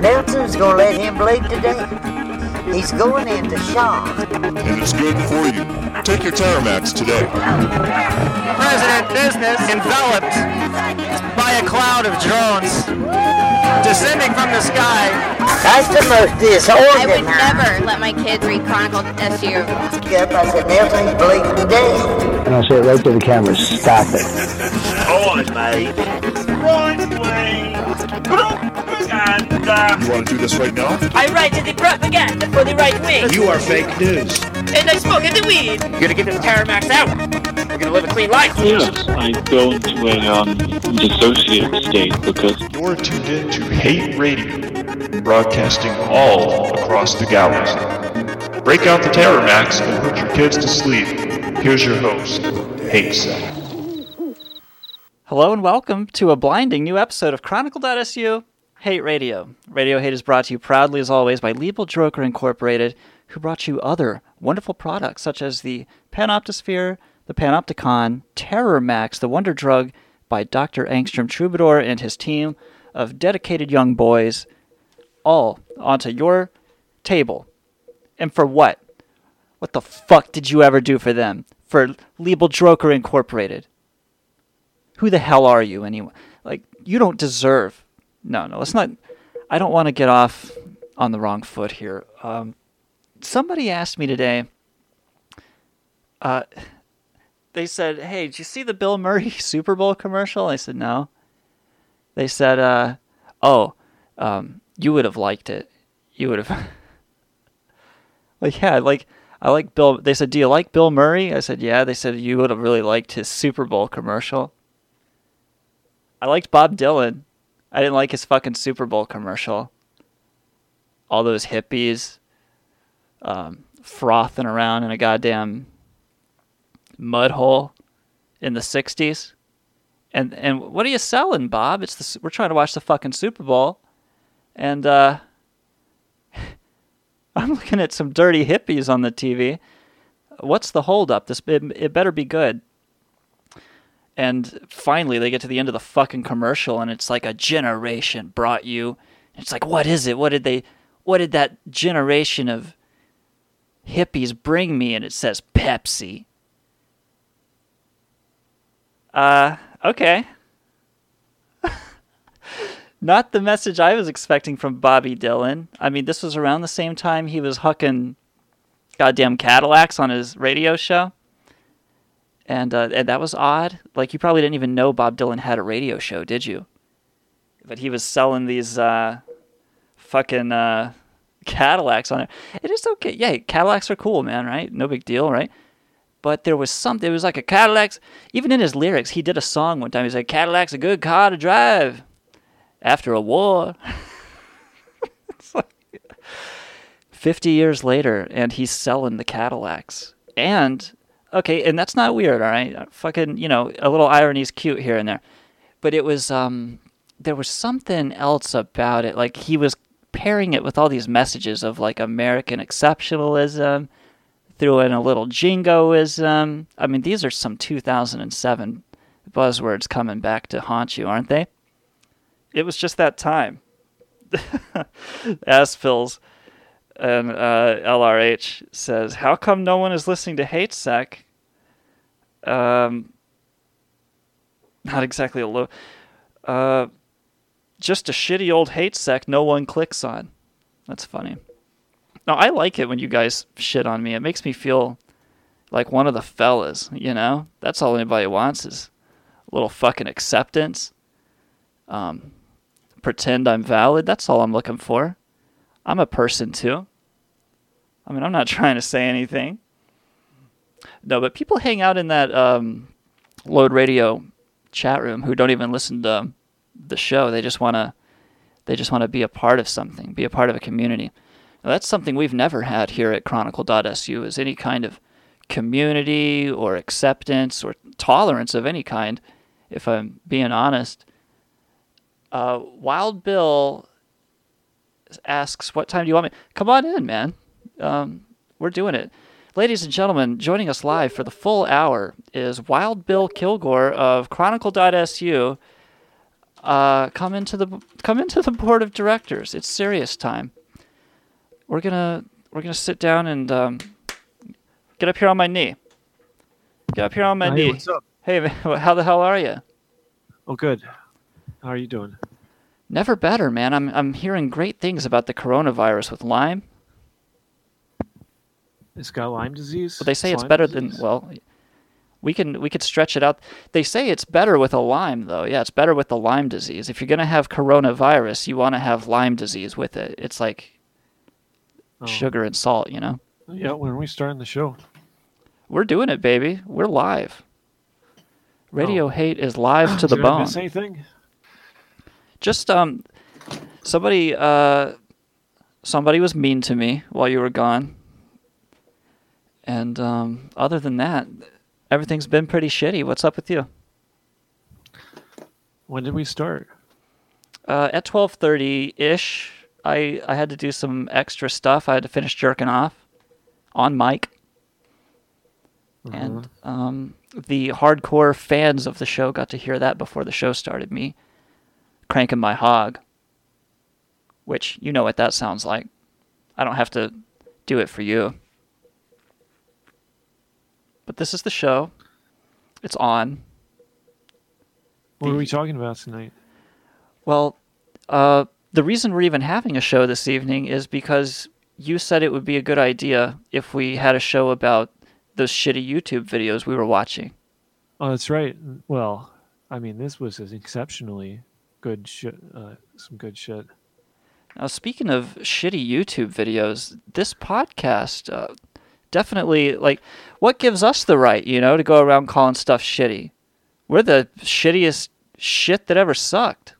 Nelson's gonna let him bleed to death. He's going into shock. And it's good for you. Take your Terramax today. President business enveloped by a cloud of drones descending from the sky. That's the most this I would never let my kids read Chronicle SU. Yep, I said Nelson's bleeding to death. And I said right to the camera, stop it. Boys, mate. Right, please. And, uh, You want to do this right now? I write to the propaganda for the right wing, You are fake news. and I smoke in the weed. You're gonna get this Terramax out. We're gonna live a clean life. Yes, I go into a um, dissociative state because You're tuned in to Hate Radio, broadcasting all across the galaxy. Break out the Terror Max and put your kids to sleep. Here's your host, Hate Sec. Hello and welcome to a blinding new episode of Chronicle.su Hate Radio. Radio Hate is brought to you proudly, as always, by Liebel Droker Incorporated, who brought you other wonderful products such as the Panoptosphere, the Panopticon, Terror Max, the Wonder Drug by Dr. Angstrom Troubadour and his team of dedicated young boys, all onto your table. And for what? What the fuck did you ever do for them? For Liebel Droker Incorporated? who the hell are you anyway? Like, you don't deserve. No, no, let's not. I don't want to get off on the wrong foot here. Um, somebody asked me today. Uh, they said, "Hey, did you see the Bill Murray Super Bowl commercial?" I said, "No." They said, uh, "Oh, um, you would have liked it. You would have." like, yeah, like I like Bill. They said, "Do you like Bill Murray?" I said, "Yeah." They said, "You would have really liked his Super Bowl commercial." I liked Bob Dylan. I didn't like his fucking Super Bowl commercial. All those hippies um, frothing around in a goddamn mud hole in the '60s. And and what are you selling, Bob? It's the, we're trying to watch the fucking Super Bowl, and uh, I'm looking at some dirty hippies on the TV. What's the holdup? This it, it better be good. And finally, they get to the end of the fucking commercial, and it's like a generation brought you. It's like, what is it? What did they? What did that generation of hippies bring me? And it says Pepsi. Uh, okay. Not the message I was expecting from Bobby Dylan. I mean, this was around the same time he was hucking goddamn Cadillacs on his radio show and uh, and that was odd. Like you probably didn't even know Bob Dylan had a radio show, did you? But he was selling these uh, fucking uh, Cadillacs on it. It is okay. Yeah, Cadillacs are cool, man. Right? No big deal, right? But there was something. It was like a Cadillac's. Even in his lyrics, he did a song one time. He said, "Cadillac's a good car to drive after a war." It's like Fifty years later, and he's selling the Cadillacs. And okay, and that's not weird, all right? Fucking, you know, a little irony is cute here and there. But it was, um, there was something else about it. Like he was pairing it with all these messages of like American exceptionalism, threw in a little jingoism. I mean, these are some 2007 buzzwords coming back to haunt you, aren't they? It was just that time. Aspils and uh, LRH says, "How come no one is listening to Hate Sec?" Um, not exactly a low. Uh, just a shitty old hate sec no one clicks on. That's funny. No, I like it when you guys shit on me. It makes me feel like one of the fellas, you know? That's all anybody wants is a little fucking acceptance. Um, pretend I'm valid. That's all I'm looking for. I'm a person too. I mean, I'm not trying to say anything. No, but people hang out in that um, load radio chat room who don't even listen to the show. They just want to they just want to be a part of something, be a part of a community. Now, that's something we've never had here at Chronicle.su is any kind of community or acceptance or tolerance of any kind, if I'm being honest. Uh, Wild Bill asks, "What time do you want me?" Come on in, man. Um, we're doing it. Ladies and gentlemen, joining us live for the full hour is Wild Bill Kilgoar of Chronicle.su. Uh, come into the come into the board of directors. It's serious time. We're gonna we're gonna sit down and um, get up here on my knee. Get up here on my Hey, knee. what's up? Hey, man, how the hell are you? Oh, good. How are you doing? Never better, man. I'm I'm hearing great things about the coronavirus with Lyme. It's got Lyme disease. But they say it's Lyme better disease? than well. We can we could stretch it out. They say it's better with a Lyme though. Yeah, it's better with the Lyme disease. If you're gonna have coronavirus, you want to have Lyme disease with it. It's like Oh. sugar and salt, you know. Yeah, when are we starting the show? We're doing it, baby. We're live. Radio Oh. hate is live to the Did I bone. miss anything? Just um, somebody uh, somebody was mean to me while you were gone, and um, other than that, everything's been pretty shitty. What's up with you? When did we start? Uh, at twelve thirty ish, I I had to do some extra stuff. I had to finish jerking off on mic, and um, the hardcore fans of the show got to hear that before the show started. Me cranking my hog, which you know what that sounds like. I don't have to do it for you. But this is the show. It's on. What are we talking about tonight? Well, uh, the reason we're even having a show this evening is because you said it would be a good idea if we had a show about those shitty YouTube videos we were watching. Oh, that's right. Well, I mean, this was an exceptionally good shit. Uh, some good shit. Now, speaking of shitty YouTube videos, this podcast uh, definitely like what gives us the right, you know, to go around calling stuff shitty. We're the shittiest shit that ever sucked.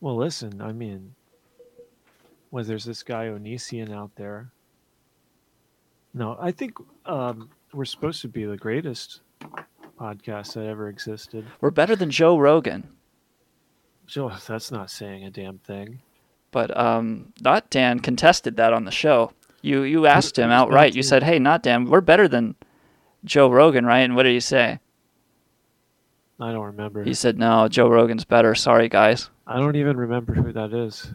Well, listen, I mean, was there's this guy Onision out there? No, I think um, we're supposed to be the greatest podcast that ever existed. We're better than Joe Rogan. Joe, that's not saying a damn thing. But um, Not Dan contested that on the show. You you asked him outright. You said, "Hey, Not Dan, we're better than Joe Rogan, right?" And what did he say? I don't remember. He said, "No, Joe Rogan's better. Sorry, guys." I don't even remember who that is.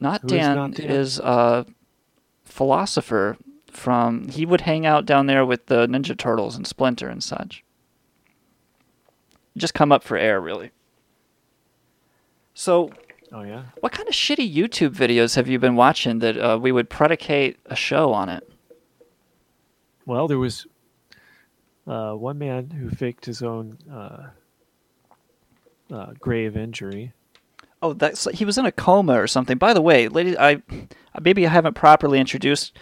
Not Who is Dan Not Dan? is a philosopher from. He would hang out down there with the Ninja Turtles and Splinter and such. Just come up for air, really. So, Oh yeah. what kind of shitty YouTube videos have you been watching that uh, we would predicate a show on it? Well, there was uh, one man who faked his own uh, uh, grave injury. Oh, that's he was in a coma or something. By the way, ladies, I maybe I haven't properly introduced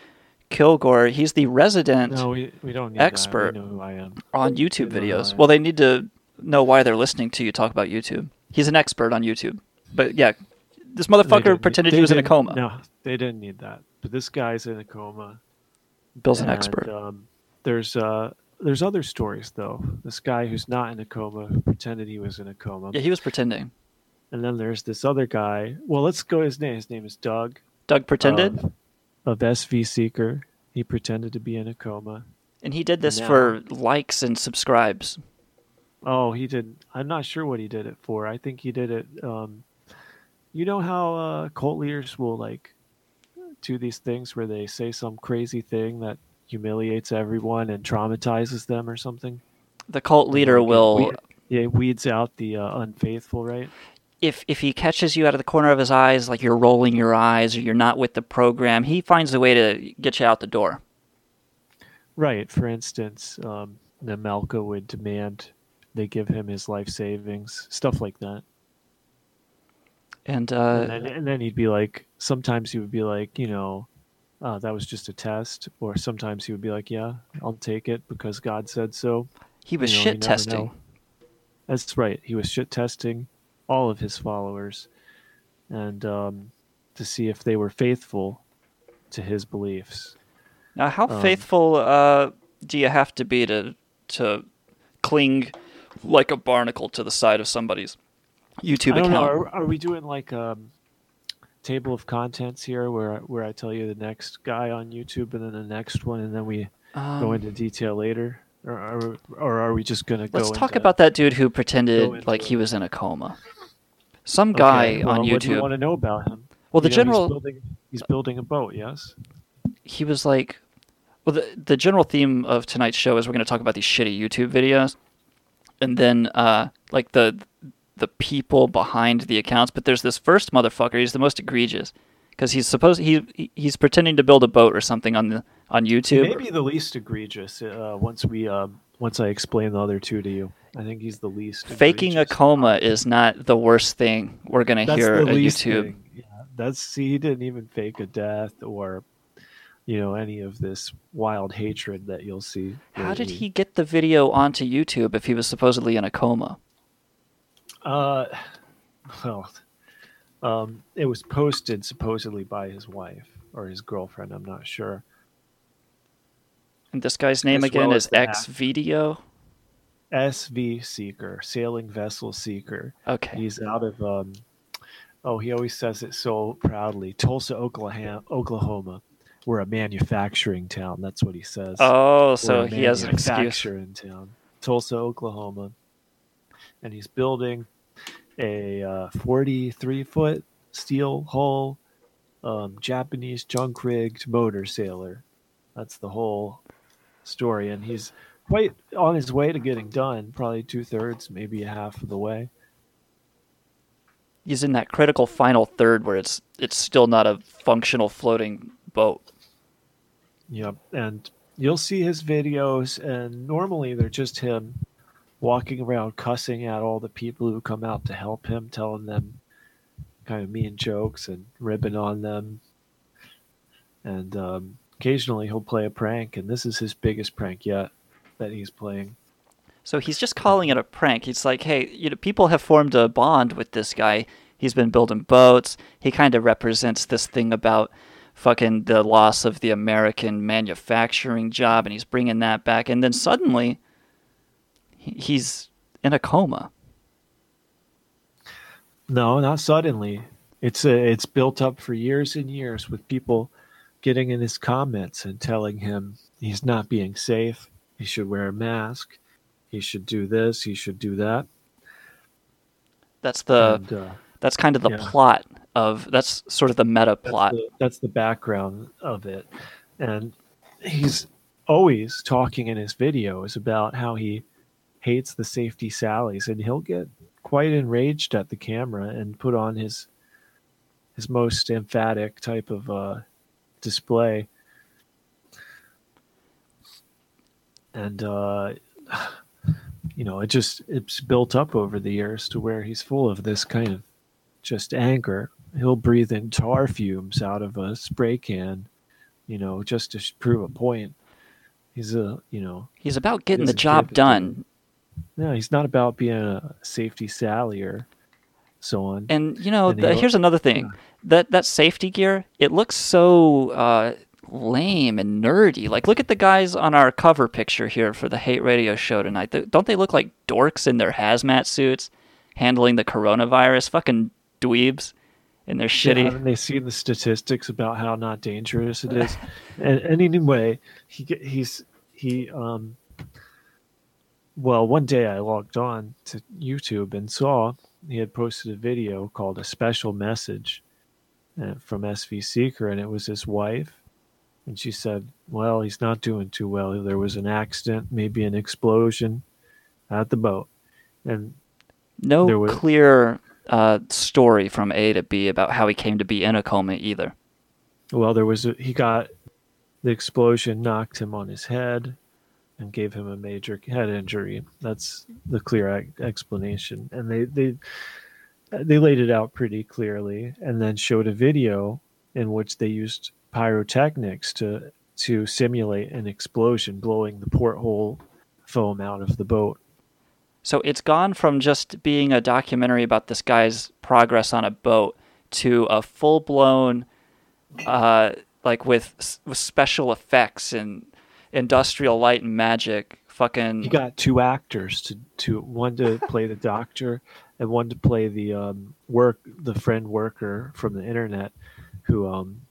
Kilgoar. He's the resident No, we, we don't need expert That. We know who I am. on YouTube They know who I videos. Well, they need to know why they're listening to you talk about YouTube. He's an expert on YouTube. But yeah, this motherfucker pretended he was in a coma. No, they didn't need that. But this guy's in a coma. Bill's an expert. Um, there's uh, there's other stories though. This guy who's not in a coma who pretended he was in a coma. Yeah, he was pretending. And then there's this other guy. Well, let's go his name. His name is Doug. Doug pretended, Of, of SV Seeker. He pretended to be in a coma. and he did this now- for likes and subscribes. Oh, he did. I'm not sure what he did it for. I think he did it. Um, you know how uh, cult leaders will like do these things where they say some crazy thing that humiliates everyone and traumatizes them or something. The cult leader Like, will, weed- yeah, weeds out the uh, unfaithful, right? if if he catches you out of the corner of his eyes, like you're rolling your eyes or you're not with the program, he finds a way to get you out the door. Right. For instance, um, Nemelka would demand they give him his life savings, stuff like that. And uh, and, then, and then he'd be like, sometimes he would be like, you know, uh, that was just a test, or sometimes he would be like, yeah, I'll take it because God said so. he was You know, shit testing. know. That's right. He was shit testing all of his followers, and um, to see if they were faithful to his beliefs. Now, how Um, faithful uh, do you have to be to to cling like a barnacle to the side of somebody's YouTube I don't account? know. Are, are we doing like a table of contents here, where where I tell you the next guy on YouTube and then the next one, and then we go Um, into detail later, or or, or are we just gonna? Let's talk into- about that dude who pretended like he was in a coma. Some guy Okay, well, on What do you YouTube. want to know about him? Well, the You know, general he's building, he's building a boat. Yes. he was like, well, the the general theme of tonight's show is we're going to talk about these shitty YouTube videos, and then uh, like the the people behind the accounts. But there's this first motherfucker. He's the most egregious because he's supposed he he- he's pretending to build a boat or something on the on YouTube. Maybe the least egregious. Uh, once we um, once I explain the other two to you, I think he's the least. Faking a coma is not the worst thing we're going to That's hear on YouTube. Yeah, that's see, he didn't even fake a death or, you know, any of this wild hatred that you'll see. How did he get the video onto YouTube if he was supposedly in a coma? Uh, well, um, it was posted supposedly by his wife or his girlfriend. I'm not sure. And this guy's name As again well is X. Video. SV Seeker, sailing vessel seeker. Okay. He's out of um oh, he always says it so proudly. Tulsa, Oklahoma Oklahoma. We're a manufacturing town. That's what he says. Oh, so he has an excuse. manufacturing town. Tulsa, Oklahoma. And he's building a uh, 43 foot steel hull um, Japanese junk rigged motor sailor. That's the whole story. And he's quite on his way to getting done, probably two thirds, maybe half of the way. He's in that critical final third where it's it's still not a functional floating boat. Yep. And you'll see his videos, and normally they're just him walking around cussing at all the people who come out to help him, telling them kind of mean jokes and ribbing on them. And um, occasionally he'll play a prank, and this is his biggest prank yet that he's playing. So he's just calling it a prank. He's like, hey, you know, people have formed a bond with this guy. He's been building boats. He kind of represents this thing about fucking the loss of the American manufacturing job, and he's bringing that back. And then suddenly, he's in a coma. No, not suddenly. It's a, it's built up for years and years with people getting in his comments and telling him he's not being safe. He should wear a mask. He should do this. He should do that. That's the And, uh, that's kind of the yeah. plot of that's sort of the meta that's plot. the, that's the background of it. And he's always talking in his videos about how he hates the safety sallies, and he'll get quite enraged at the camera and put on his his most emphatic type of uh, display. And uh, you know, it just it's built up over the years to where he's full of this kind of just anger. He'll breathe in tar fumes out of a spray can, you know, just to prove a point. He's a, you know, He's about getting the job done. No, he's not about being a safety Sally or so on. And you know, And the, here's another thing. That that safety gear, it looks so uh, lame and nerdy. Like, look at the guys on our cover picture here for the Hate Radio show tonight. Don't they look like dorks in their hazmat suits, handling the coronavirus? Fucking dweebs in their Yeah, shitty. haven't they see the statistics about how not dangerous it is? and, and anyway, he he's he um. Well, one day I logged on to YouTube and saw he had posted a video called "A Special Message" uh, from SV Seeker, and it was his wife, and she said, "Well, he's not doing too well. There was an accident, maybe an explosion at the boat, and No was- clear uh, story from A to B about how he came to be in a coma either. Well, there was a, he got the explosion knocked him on his head and gave him a major head injury. That's the clear explanation, and they they they laid it out pretty clearly, and then showed a video in which they used pyrotechnics to to simulate an explosion, blowing the porthole foam out of the boat. So it's gone from just being a documentary about this guy's progress on a boat to a full blown, uh, like with, with special effects and industrial light and magic. Fucking You got two actors to to one to play the doctor and one to play the um, work the friend worker from the internet who um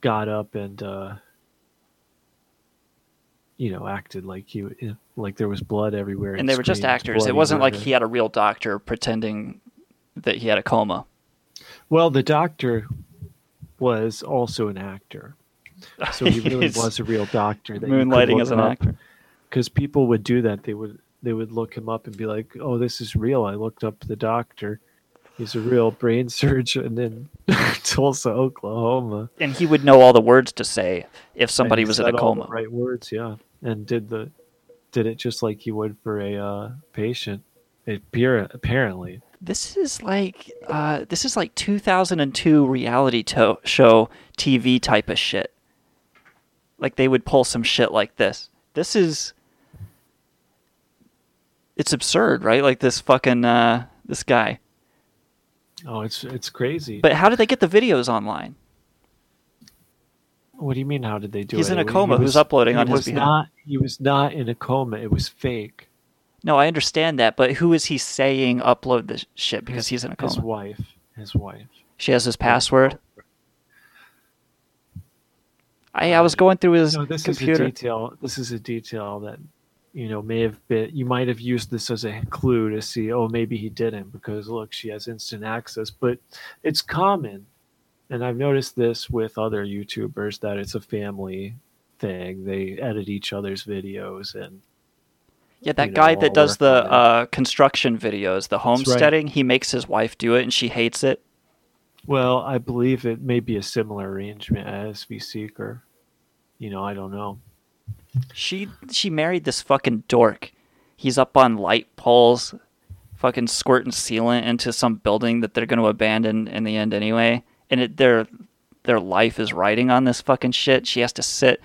got up and uh you know acted like he like there was blood everywhere and they were just actors. It wasn't like he had a real doctor pretending that he had a coma. Well, the doctor was also an actor, so he really was a real doctor. moonlighting as an actor. Because people would do that. They would they would look him up and be like, "Oh, this is real." I looked up the doctor. He's a real brain surgeon in Tulsa, Oklahoma. And he would know all the words to say if somebody was in a said all the coma. right words, yeah, and did the did it just like he would for a uh, patient. Apparently, This is like uh, this is like 2002 reality to- show TV type of shit. Like they would pull some shit like this. This is it's absurd, right? Like this fucking uh, this guy. oh, it's it's crazy. But how did they get the videos online? What do you mean? How did they do He's it? He's in a He coma. Who's was- uploading he on his was behalf? Not, he was not in a coma. It was fake. No, I understand that, but who is he saying upload this shit because he's in a coma? His wife. His wife. She has his password. I I was going through his No, this computer. is a detail. This is a detail that you know may have been. You might have used this as a clue to see. Oh, maybe he didn't because look, she has instant access. But it's common, and I've noticed this with other YouTubers that it's a family thing. They edit each other's videos and Yeah, that you guy all that does the uh, construction videos, the right. homesteading, he makes his wife do it and she hates it. Well, I believe it may be a similar arrangement as V Seeker. You know, I don't know. She she married this fucking dork. He's up on light poles, fucking squirting sealant into some building that they're going to abandon in the end anyway. And it, their their life is riding on this fucking shit. She has to sit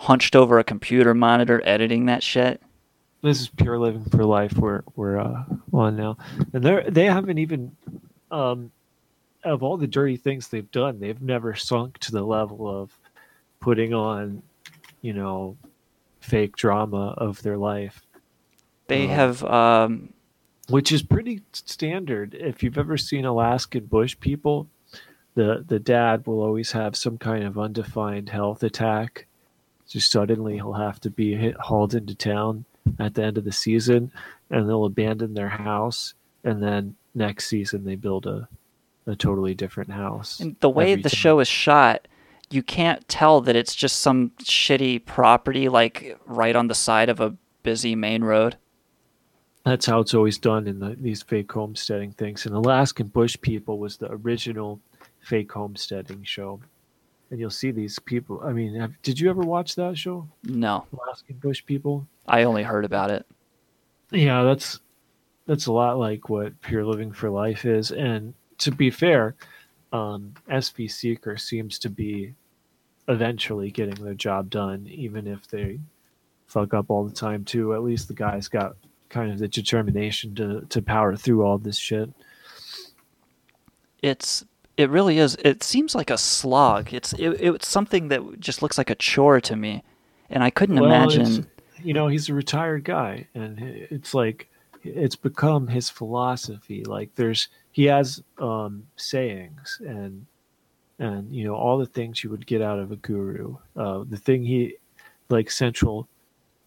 hunched over a computer monitor editing that shit. This is pure living for life. We're we're uh, on now, and they they haven't even um, of all the dirty things they've done, they've never sunk to the level of putting on, you know, fake drama of their life. They Um, have um, which is pretty standard. If you've ever seen Alaskan bush people, the the dad will always have some kind of undefined health attack. So suddenly he'll have to be hit, hauled into town at the end of the season, and they'll abandon their house, and then next season they build a a totally different house. And the way the time. show is shot, you can't tell that it's just some shitty property like right on the side of a busy main road. That's how it's always done in the, these fake homesteading things. And Alaskan Bush People was the original fake homesteading show. And you'll see these people. I mean, have, did you ever watch that show, No, Alaskan Bush People? I only heard about it. Yeah, that's that's a lot like what Pure Living for Life is. And to be fair, um, SV Seeker seems to be eventually getting their job done, even if they fuck up all the time too. At least the guy's got kind of the determination to to power through all this shit. It's it really is. It seems like a slog. It's it, it's something that just looks like a chore to me, and I couldn't Well, imagine. You know, he's a retired guy, and it's like it's become his philosophy. Like there's he has um, sayings and and you know all the things you would get out of a guru. Uh, the thing he like central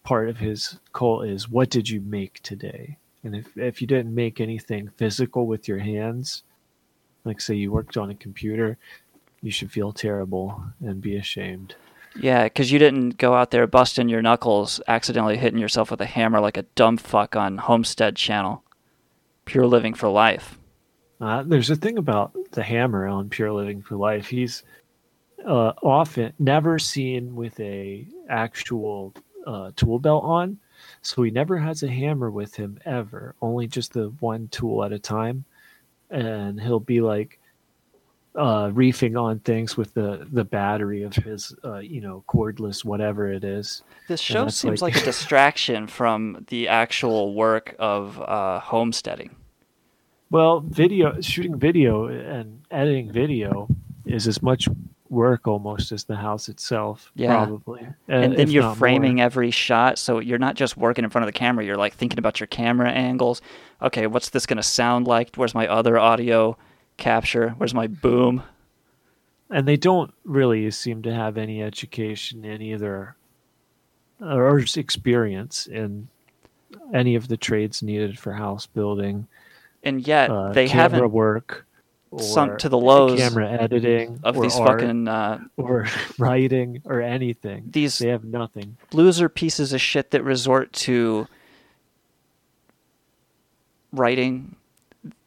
part of his cult is what did you make today? And if if you didn't make anything physical with your hands, like say you worked on a computer, you should feel terrible and be ashamed. Yeah, because you didn't go out there busting your knuckles, accidentally hitting yourself with a hammer like a dumb fuck on Homestead Channel. Pure living for life. Uh, there's a thing about the hammer on Pure Living for Life. He's uh, often never seen with a actual uh, tool belt on, so he never has a hammer with him ever. Only just the one tool at a time, and he'll be like, uh, reefing on things with the the battery of his uh, you know cordless whatever it is. This show seems like, a distraction from the actual work of uh, homesteading. Well, video shooting video and editing video is as much work almost as the house itself, Yeah. probably. and uh, then if you're not more. framing every shot so you're not just working in front of the camera you're like thinking about your camera angles okay what's this going to sound like where's my other audio capture where's my boom and they don't really seem to have any education in either or experience in any of the trades needed for house building. and yet uh, they camera haven't work sunk to the lows camera editing of these art fucking uh, or writing or anything. These they have nothing. loser pieces of shit that resort to writing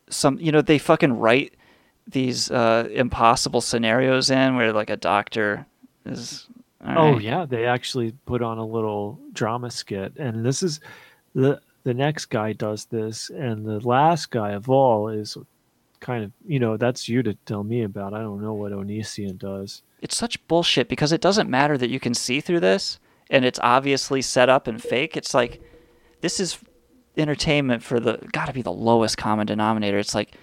some you know they fucking write these uh, impossible scenarios in where like a doctor is Oh right. yeah, they actually put on a little drama skit, and this is the the next guy does this, and the last guy of all is kind of you know that's you to tell me about. I don't know what Onision does. it's such bullshit because it doesn't matter that you can see through this and it's obviously set up and fake. It's like this is entertainment for the got to be the lowest common denominator. It's like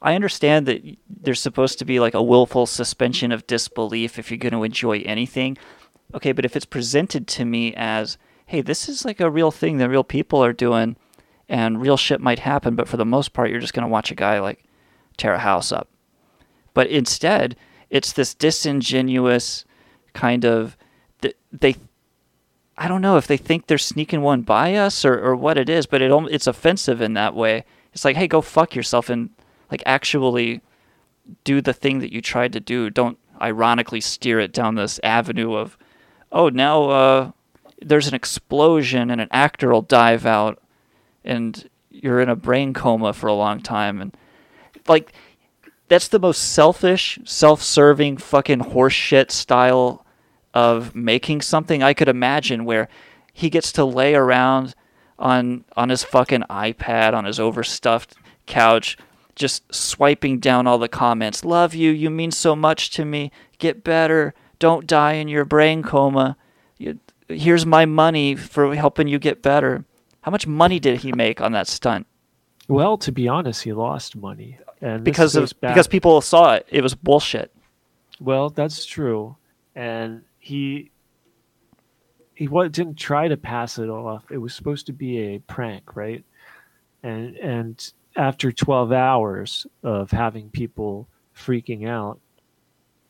I understand that there's supposed to be like a willful suspension of disbelief if you're going to enjoy anything. Okay, but if it's presented to me as, hey, this is like a real thing that real people are doing and real shit might happen, but for the most part, you're just going to watch a guy like tear a house up. But instead, it's this disingenuous kind of they I don't know if they think they're sneaking one by us or, or what it is, but it it's offensive in that way. It's like, hey, go fuck yourself and like actually do the thing that you tried to do. Don't ironically steer it down this avenue of, oh, now uh, there's an explosion and an actor will dive out and you're in a brain coma for a long time and like that's the most selfish, self-serving fucking horseshit style of making something I could imagine where he gets to lay around on on his fucking iPad on his overstuffed couch just swiping down all the comments. Love you, you mean so much to me. Get better. Don't die in your brain coma. You, here's my money for helping you get better. How much money did he make on that stunt? Well, to be honest, he lost money, and Because of back- because people saw it. It was bullshit. Well, that's true, and he he didn't try to pass it off. It was supposed to be a prank, right? And and after twelve hours of having people freaking out,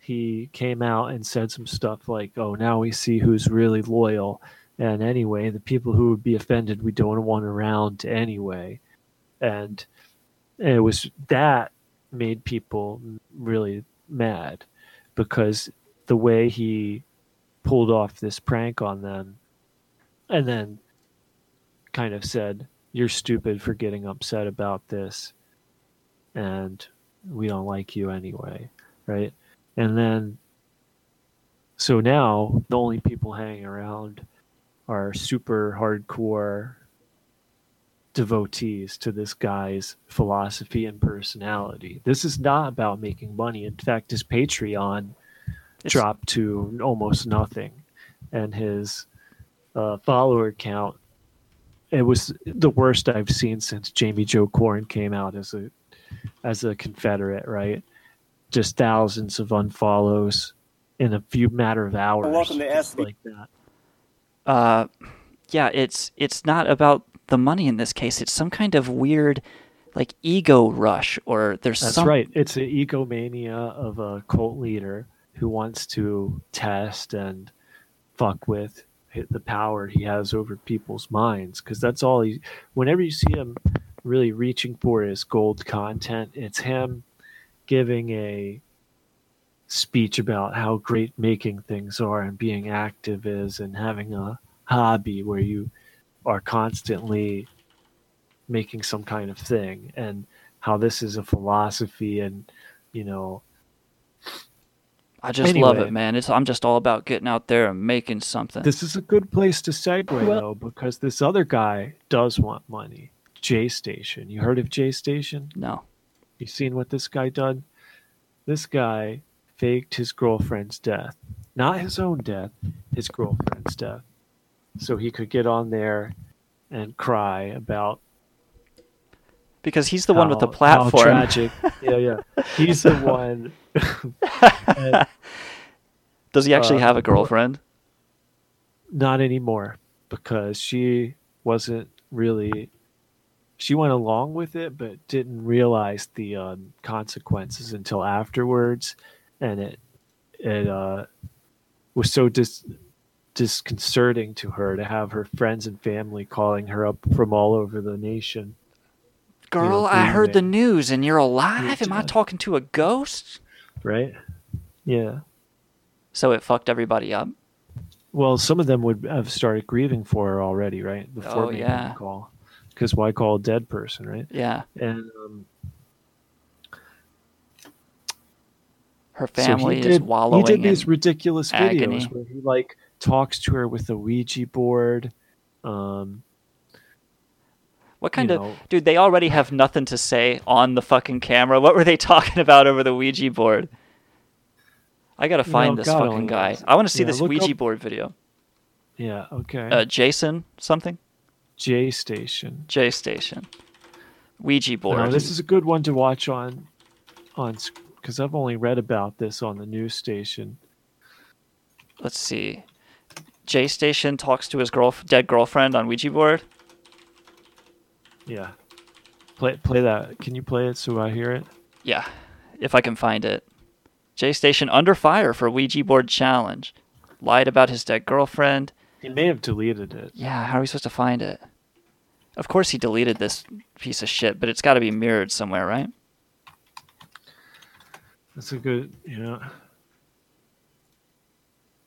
he came out and said some stuff like, "Oh, now we see who's really loyal." And anyway, the people who would be offended, we don't want around anyway. And it was that made people really mad because the way he pulled off this prank on them and then kind of said you're stupid for getting upset about this and we don't like you anyway right and then so now the only people hanging around are super hardcore devotees to this guy's philosophy and personality. This is not about making money. In fact, his Patreon dropped to almost nothing, and his uh, follower count it was the worst I've seen since Jamie Joe Corn came out as a as a Confederate. Right, just thousands of unfollows in a few matter of hours. welcome to just SB. like that. uh, yeah, it's it's not about the money in this case. It's some kind of weird, like ego rush, or there's That's some right. It's an egomania of a cult leader who wants to test and fuck with hit the power he has over people's minds. Because that's all he. Whenever you see him really reaching for his gold content, it's him giving a speech about how great making things are and being active is and having a hobby where you are constantly making some kind of thing and how this is a philosophy and you know I just love it, man. It's I'm just all about getting out there and making something. this is a good place to segue though because this other guy does want money. J station. You heard of j station? No. You seen what this guy done? This guy faked his girlfriend's death, not his own death, his girlfriend's death, so he could get on there and cry about Because he's the one with the platform. How tragic. yeah, yeah. He's the one. and Does he actually Uh, have a girlfriend? not anymore because she wasn't really. She went along with it, but didn't realize the um, consequences until afterwards, and it it uh, was so dis- disconcerting to her to have her friends and family calling her up from all over the nation. Girl, I heard the news and you're alive? Am I talking to a ghost? Right? Yeah. So it fucked everybody up. Well, some of them would have started grieving for her already, right? Before Oh, making yeah. the call. Because why call a dead person, right? Yeah. And um, Her so he family is did- wallowing He did these ridiculous agony. videos where he like talks to her with a Ouija board. Um, What kind you of know. dude? They already have nothing to say on the fucking camera. What were they talking about over the Ouija board? I gotta find know, this God fucking guy. knows. I want to see Yeah, this Ouija up- board video. yeah. Okay. Uh, Jason something. J Station. J Station. Ouija board. Now, this is a good one to watch on, on because I've only read about this on the news station. Let's see. J Station talks to his girl dead girlfriend on Ouija board. Yeah. Play play that. Can you play it so I hear it? Yeah, if I can find it. J Station under fire for Ouija board challenge. Lied about his dead girlfriend. He may have deleted it. Yeah, how are we supposed to find it? Of course he deleted this piece of shit, but it's got to be mirrored somewhere, right? That's a good. Yeah.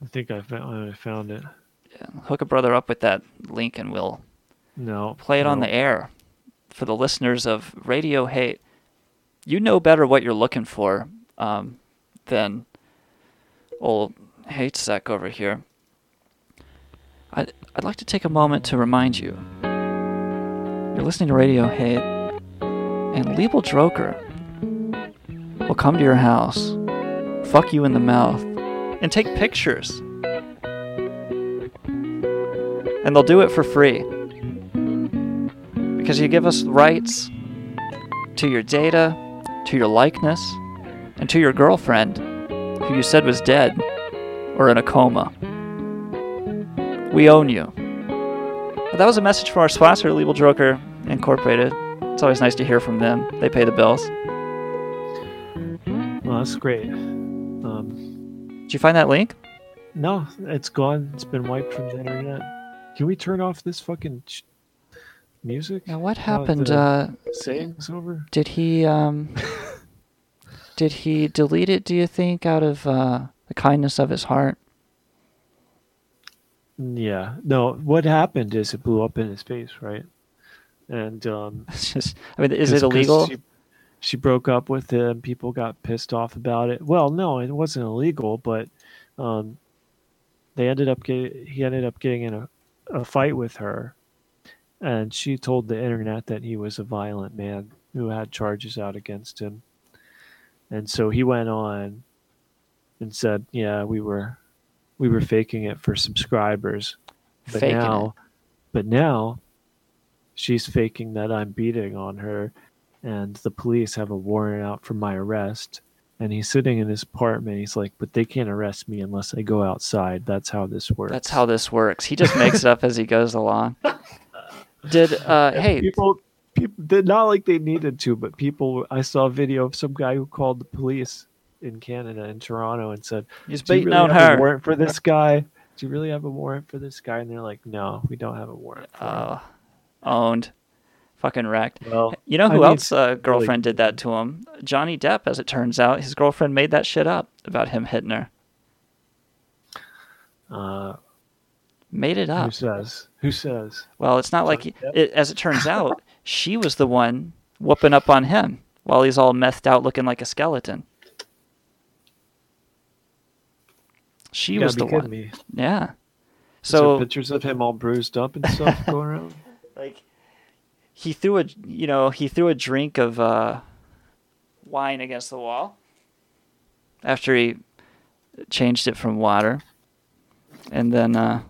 I think I found I found it. Yeah, hook a brother up with that link and we'll No. play it on the air for the listeners of Radio Hate. You know better what you're looking for um, than old hate sack over here. I'd, I'd like to take a moment to remind you you're listening to Radio Hate, and Liebel Droker will come to your house, fuck you in the mouth, and take pictures. And they'll do it for free because you give us rights to your data, to your likeness, and to your girlfriend, who you said was dead or in a coma. We own you. But that was a message from our sponsor, Legal Joker Incorporated. It's always nice to hear from them. They pay the bills. Well, that's great. Um, Did you find that link? no, it's gone. It's been wiped from the internet. Can we turn off this fucking sh- music? Now, what happened? Uh, saying's over. did he um, did he delete it? Do you think out of uh, the kindness of his heart? Yeah. No, what happened is it blew up in his face, right? And um It's just, I mean, is it illegal? She, she broke up with him. People got pissed off about it. Well, no, it wasn't illegal, but um they ended up getting he ended up getting in a, a fight with her and she told the internet that he was a violent man who had charges out against him. And so he went on and said, "Yeah, we were we were faking it for subscribers." But Faking it. now but now she's faking that I'm beating on her and the police have a warrant out for my arrest and he's sitting in his apartment he's like but they can't arrest me unless I go outside that's how this works That's how this works. He just makes it up as he goes along. Did uh hey people people did not like they needed to but people I saw a video of some guy who called the police in Canada in Toronto and said He's beating really on her." warrant for this guy do you really have a warrant for this guy and they're like no we don't have a warrant Oh, uh, owned, fucking wrecked. Well, you know I who mean, else uh, really- girlfriend did that to him? Johnny Depp, as it turns out, his girlfriend made that shit up about him hitting her. uh Made it up. who says who says Well, it's not like it, as it turns out, she was the one whooping up on him while he's all methed out, looking like a skeleton. She was the one. me. Yeah. So pictures of him all bruised up and stuff going around. like he threw a you know he threw a drink of uh, wine against the wall after he changed it from water. And then uh,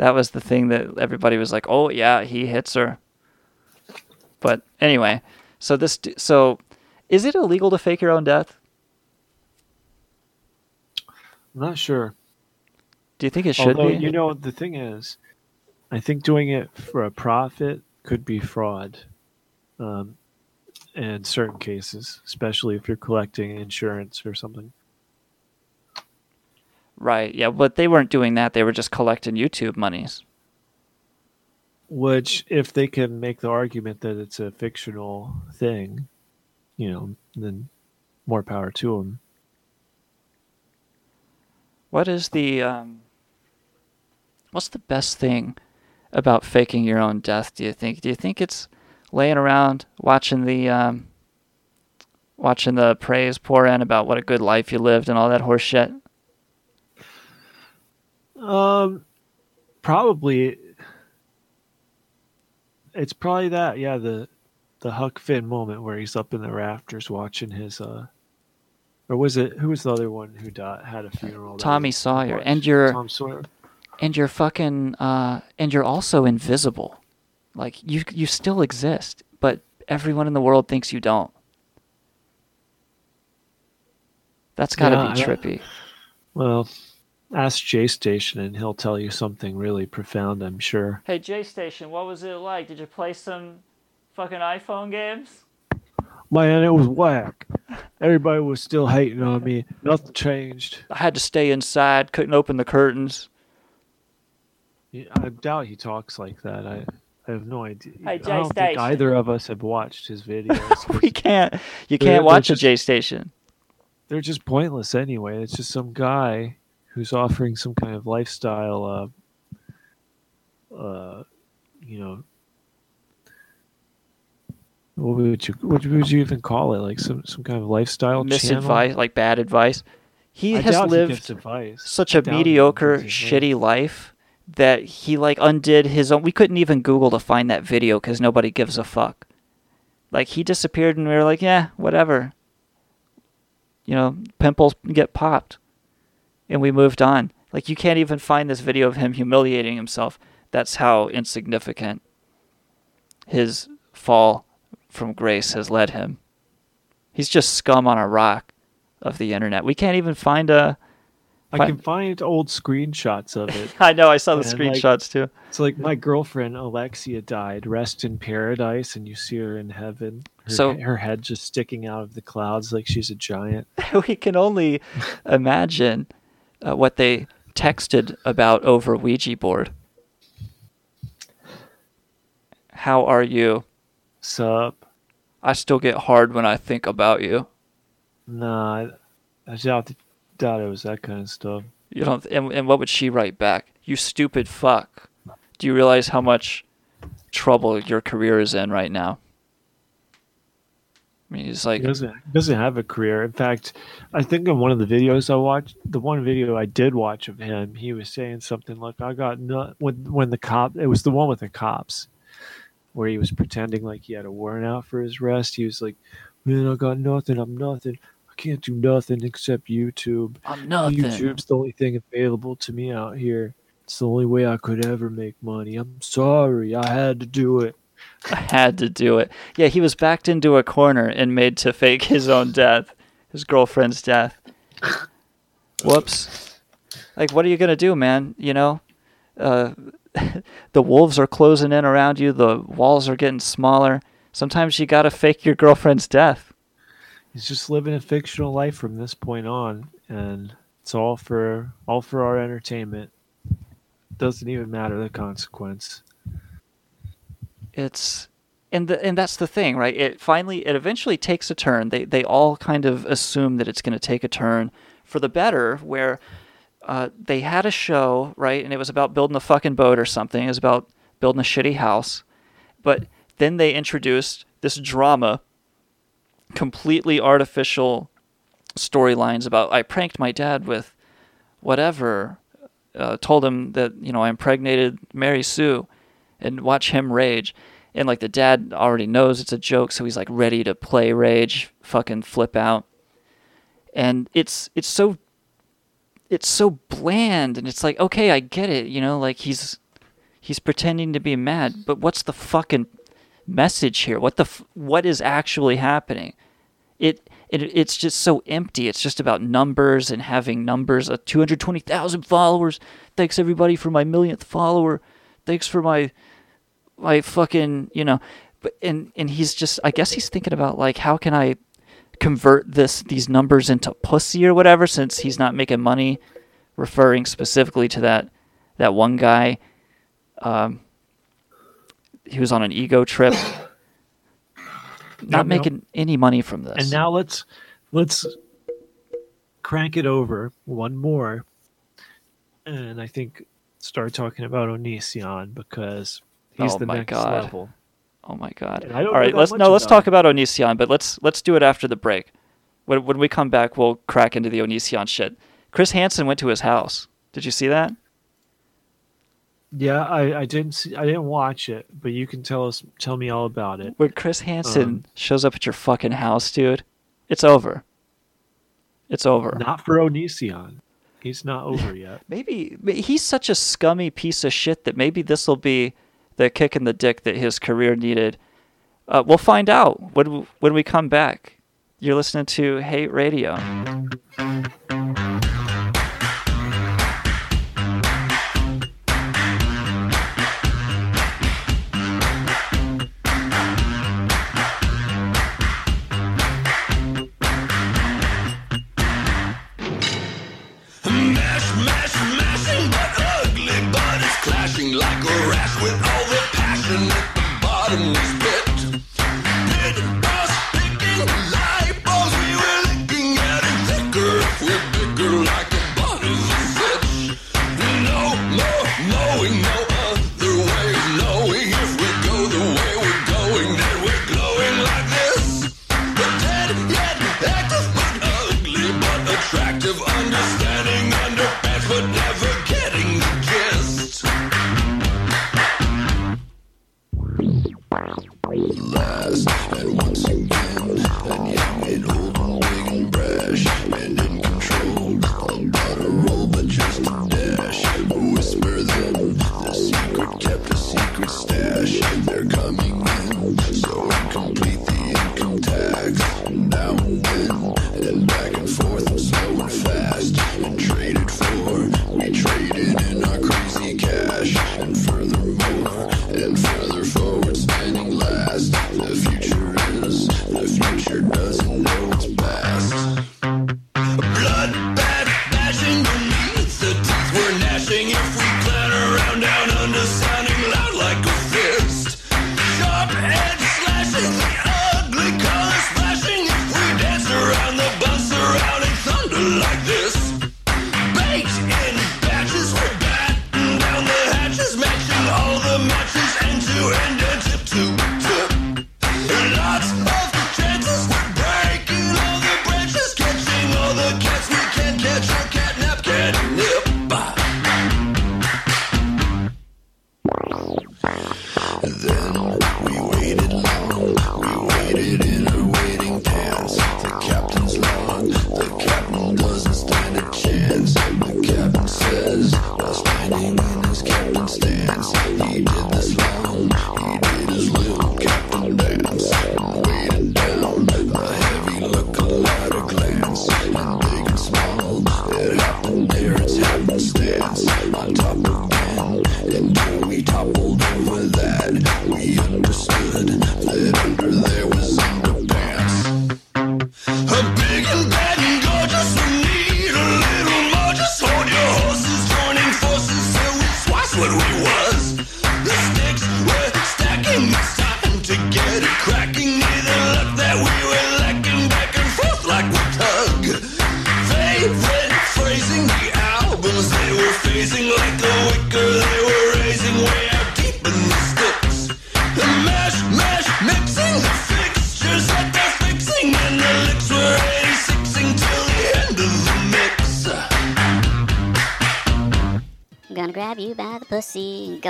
that was the thing that everybody was like, "Oh yeah, he hits her." But anyway, so this so is it illegal to fake your own death? I'm not sure. Do you think it should Although, be? you know, the thing is, I think doing it for a profit could be fraud. Um, in certain cases, especially if you're collecting insurance or something. Right. Yeah, but they weren't doing that. They were just collecting YouTube monies. Which, if they can make the argument that it's a fictional thing, you know, then more power to them. What is the um, what's the best thing about faking your own death? Do you think? Do you think it's laying around watching the um, watching the praise pour in about what a good life you lived and all that horse shit? Um, probably. It's probably that, yeah. The the Huck Finn moment where he's up in the rafters watching his uh, or was it who was the other one who died had a funeral? Tommy Sawyer, watched? and you're Tom Sawyer. and you're fucking uh, and you're also invisible. Like you you still exist, but everyone in the world thinks you don't. That's got to Yeah, be trippy. Well, ask JayStation and he'll tell you something really profound. I'm sure. Hey JayStation, what was it like? Did you play some fucking iPhone games? Man, it was whack. Everybody was still hating on me. Nothing changed. I had to stay inside, couldn't open the curtains. Yeah, I doubt he talks like that. I, I have no idea. Hey, I J don't think either of us have watched his videos. we can't. You can't they're watch a just- JayStation. They're just pointless anyway. It's just some guy who's offering some kind of lifestyle, uh, uh, you know, what would you what would you even call it? Like some some kind of lifestyle channel? Misadvice, like bad advice. He I has he lived advice. such a he mediocre, shitty life that he like undid his own. We couldn't even Google to find that video because nobody gives a fuck. Like he disappeared, and we were like, yeah, whatever. You know, pimples get popped, and we moved on. Like you can't even find this video of him humiliating himself. That's how insignificant his fall from grace has led him. He's just scum on a rock of the internet. We can't even find a. I fi- can find old screenshots of it. I know. I saw the And, like, screenshots too. It's like my girlfriend Alexia died, rest in paradise, and you see her in heaven. Her, So- her head just sticking out of the clouds like she's a giant. we can only imagine uh, what they texted about over Ouija board. How are you? Sup? I still get hard when I think about you. Nah, I, I doubt doubt it was that kind of stuff. You don't. And, and what would she write back? You stupid fuck. Do you realize how much trouble your career is in right now? I mean, he's like, He doesn't he doesn't have a career. In fact, I think in one of the videos I watched, the one video I did watch of him, he was saying something like, "I got no when when the cop." It was the one with the cops, where he was pretending like he had a warrant out for his arrest. He was like, "Man, I got nothing. I'm nothing. I can't do nothing except YouTube. I'm nothing." YouTube's the only thing available to me out here. It's the only way I could ever make money. I'm sorry. I had to do it." I had to do it. Yeah, he was backed into a corner and made to fake his own death, his girlfriend's death. Whoops. Like, what are you gonna do, man? You know, uh, the wolves are closing in around you. The walls are getting smaller. Sometimes you gotta fake your girlfriend's death. He's just living a fictional life from this point on, and it's all for all for our entertainment. Doesn't even matter the consequence. It's and the, and that's the thing, right? It finally, it eventually takes a turn. They they all kind of assume that it's going to take a turn for the better, where uh, they had a show, right, and it was about building a fucking boat or something. It was about building a shitty house, but then they introduced this drama, completely artificial storylines about I pranked my dad with whatever, uh, told him that you know I impregnated Mary Sue, and watch him rage. And like the dad already knows it's a joke, so he's like ready to play rage, fucking flip out. and it's it's so it's so bland and it's like okay i get it you know like he's he's pretending to be mad but what's the fucking message here? What the f- what is actually happening? It, it it's just so empty. It's just about numbers and having numbers uh, of 220,000 followers. Thanks everybody for my millionth follower. Thanks for my my fucking you know but and and he's just i guess he's thinking about like how can i convert this these numbers into pussy or whatever since he's not making money referring specifically to that that one guy. Um he was on an ego trip. Not making any money from this. And now let's let's crank it over one more, and I think start talking about Onision because he's Oh the my next God. level. Oh my god! And I don't All right, let's no, let's talk about Onision, but let's let's do it after the break. When when we come back, we'll crack into the Onision shit. Chris Hansen went to his house. Did you see that? Yeah, I, I didn't see, I didn't watch it, but you can tell us tell me all about it. When Chris Hansen Um, shows up at your fucking house, dude, it's over. It's over. Not for Onision. He's not over yet. Maybe he's such a scummy piece of shit that maybe this will be the kick in the dick that his career needed. Uh, we'll find out when when we come back. You're listening to Hate Radio.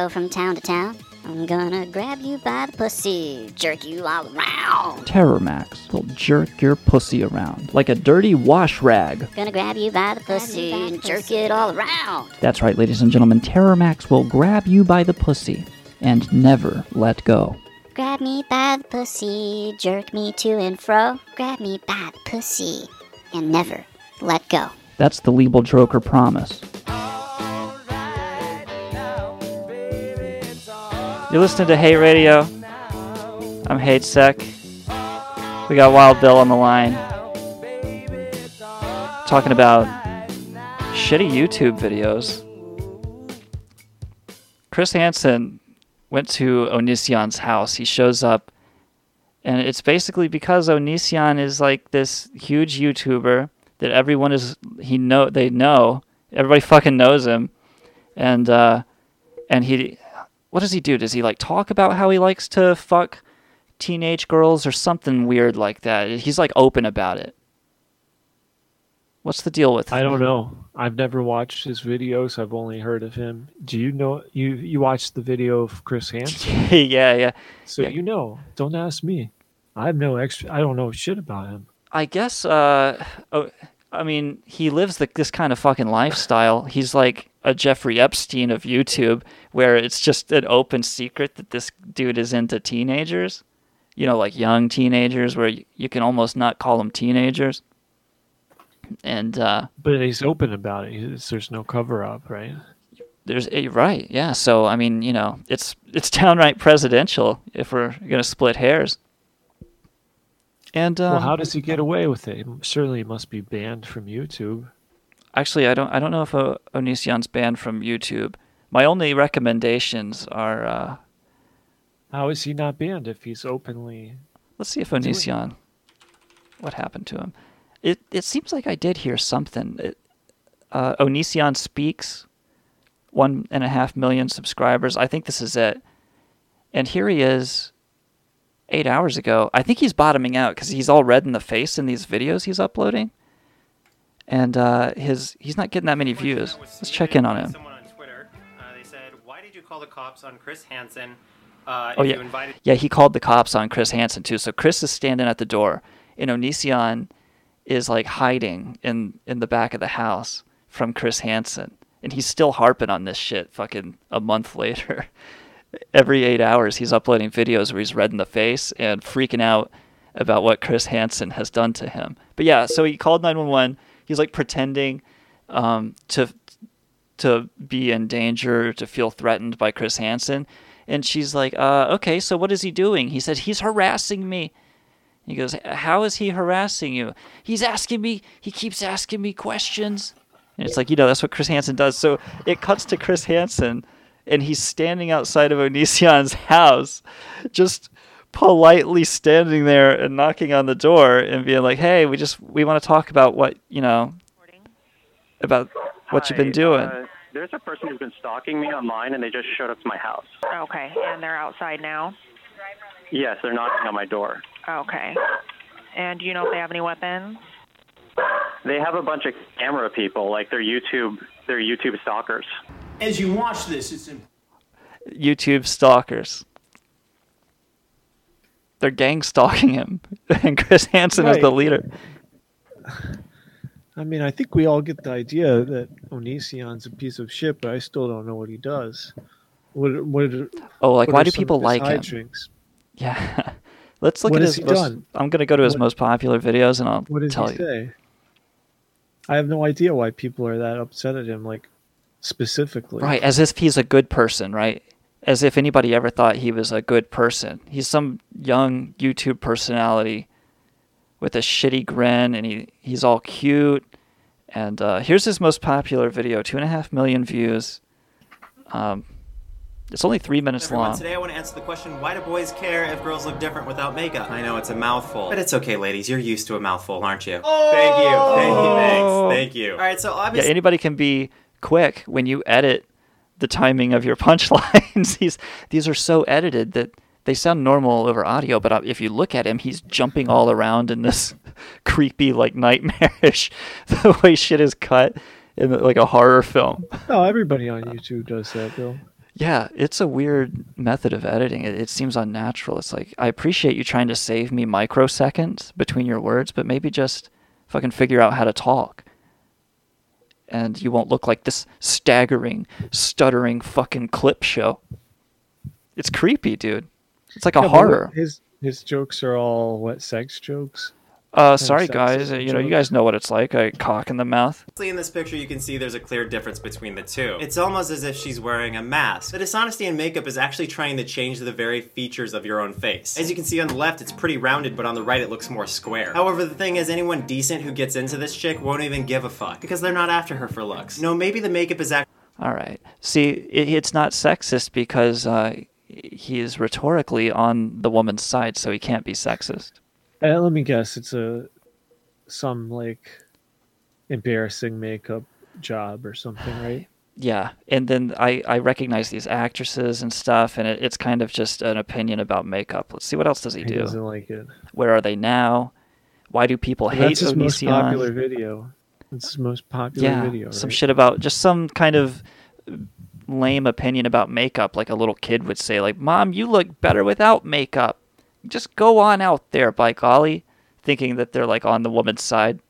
Go from town to town. I'm gonna grab you by the pussy, jerk you all around. Terror Max will jerk your pussy around like a dirty wash rag. Gonna grab you by the pussy and jerk it all around. That's right, ladies and gentlemen. Terror Max will grab you by the pussy and never let go. Grab me by the pussy, jerk me to and fro. Grab me by the pussy and never let go. That's the Liebel Droker promise. You're listening to Hate Radio. I'm Hate Sec. We got Wild Bill on the line. Talking about shitty YouTube videos. Chris Hansen went to Onision's house. He shows up, and it's basically because Onision is like this huge YouTuber that everyone is he know they know everybody fucking knows him, and uh, and he what does he do? Does he like talk about how he likes to fuck teenage girls or something weird like that? He's like open about it. What's the deal with? I don't know. I've never watched his videos. I've only heard of him. Do you know you you watched the video of Chris Hansen? yeah, yeah. So Yeah. you know. Don't ask me. I have no extra. I don't know shit about him. I guess. Uh, oh, I mean, he lives the, this kind of fucking lifestyle. He's like a Jeffrey Epstein of YouTube, where it's just an open secret that this dude is into teenagers. You know, like young teenagers, where you, you can almost not call them teenagers. And uh, But he's open about it. He's, there's no cover up, right? there's eh, right, yeah. So I mean, you know, it's it's downright presidential if we're gonna split hairs. And uh, well, how does he get away with it? Certainly, he must be banned from YouTube. Actually, I don't. I don't know if uh, Onision's banned from YouTube. My only recommendations are. Uh, How is he not banned if he's openly? let's see if doing? Onision. What happened to him? It it seems like I did hear something. It, uh, Onision speaks. One and a half million subscribers. I think this is it. And here he is. Eight hours ago. I think he's bottoming out because he's all red in the face in these videos he's uploading. And uh, his he's not getting that many views. Let's check in on him. Someone on Twitter, uh, they said, "Why did you call the cops on Chris Hansen? Uh, Oh yeah, you invited yeah. He called the cops on Chris Hansen too. So Chris is standing at the door, and Onision is like hiding in in the back of the house from Chris Hansen, and he's still harping on this shit. Fucking a month later, every eight hours he's uploading videos where he's red in the face and freaking out about what Chris Hansen has done to him. But yeah, so he called nine one one. He's like pretending um, to to be in danger, to feel threatened by Chris Hansen. And she's like, uh, okay, so what is he doing? He said, he's harassing me. He goes, how is he harassing you? He's asking me, he keeps asking me questions. And it's like, you know, that's what Chris Hansen does. So it cuts to Chris Hansen, and he's standing outside of Onision's house, just politely standing there and knocking on the door and being like, hey, we just, we want to talk about what, you know, about what you've been doing. Uh, there's a person who's been stalking me online, and they just showed up to my house. Okay, and they're outside now? Yes, they're knocking on my door. Okay. And do you know if they have any weapons? They have a bunch of camera people, like they're YouTube, they're YouTube stalkers. As you watch this, it's important. YouTube stalkers. They're gang stalking him, and Chris Hansen is the leader. I mean, I think we all get the idea that Onision's a piece of shit, but I still don't know what he does. What? What? Oh, like what why do people like him? hijinks? Yeah, let's look What at his. Most, done? I'm gonna go to his What- most popular videos, and I'll What does tell he you. say? I have no idea why people are that upset at him, like specifically. Right, as if he's a good person, right? As if anybody ever thought he was a good person. He's some young YouTube personality with a shitty grin, and he, he's all cute. And uh, here's his most popular video, two and a half million views. Um, it's only three minutes Everyone, long. today I want to answer the question why do boys care if girls look different without makeup? I know it's a mouthful. But it's okay, ladies. You're used to a mouthful, aren't you? Thank you. Thank you. Thanks. Thank you. All right, so Oh. Yeah, anybody can be quick when you edit the timing of your punchlines. these these are so edited that they sound normal over audio, but uh, if you look at him, he's jumping all around in this creepy, like nightmarish the way shit is cut. in like a horror film. Oh, everybody on YouTube does that, Bill. Yeah, it's a weird method of editing. It, it seems unnatural. It's like I appreciate you trying to save me microseconds between your words, but maybe just fucking figure out how to talk. And you won't look like this staggering, stuttering fucking clip show. It's creepy, dude. It's like a Yeah, horror. His his jokes are all what sex jokes. Uh, sorry guys, sexist you know you guys know what it's like. A cock in the mouth. In this picture, you can see there's a clear difference between the two. It's almost as if she's wearing a mask. The dishonesty in makeup is actually trying to change the very features of your own face. As you can see on the left, it's pretty rounded, but on the right, it looks more square. However, the thing is, anyone decent who gets into this chick won't even give a fuck because they're not after her for looks. No, maybe the makeup is actually. All right. See, it, it's not sexist because uh, he is rhetorically on the woman's side, so he can't be sexist. Uh, let me guess, it's a some like embarrassing makeup job or something, right? Yeah, and then I, I recognize these actresses and stuff, and it, it's kind of just an opinion about makeup. Let's see what else does he, He do. doesn't like it. Where are they now? Why do people hate That's his most popular video. It's his most popular yeah, video. some right? shit about just some kind of lame opinion about makeup, like a little kid would say, like, "Mom, you look better without makeup. Just go on out there, by golly," thinking that they're like on the woman's side.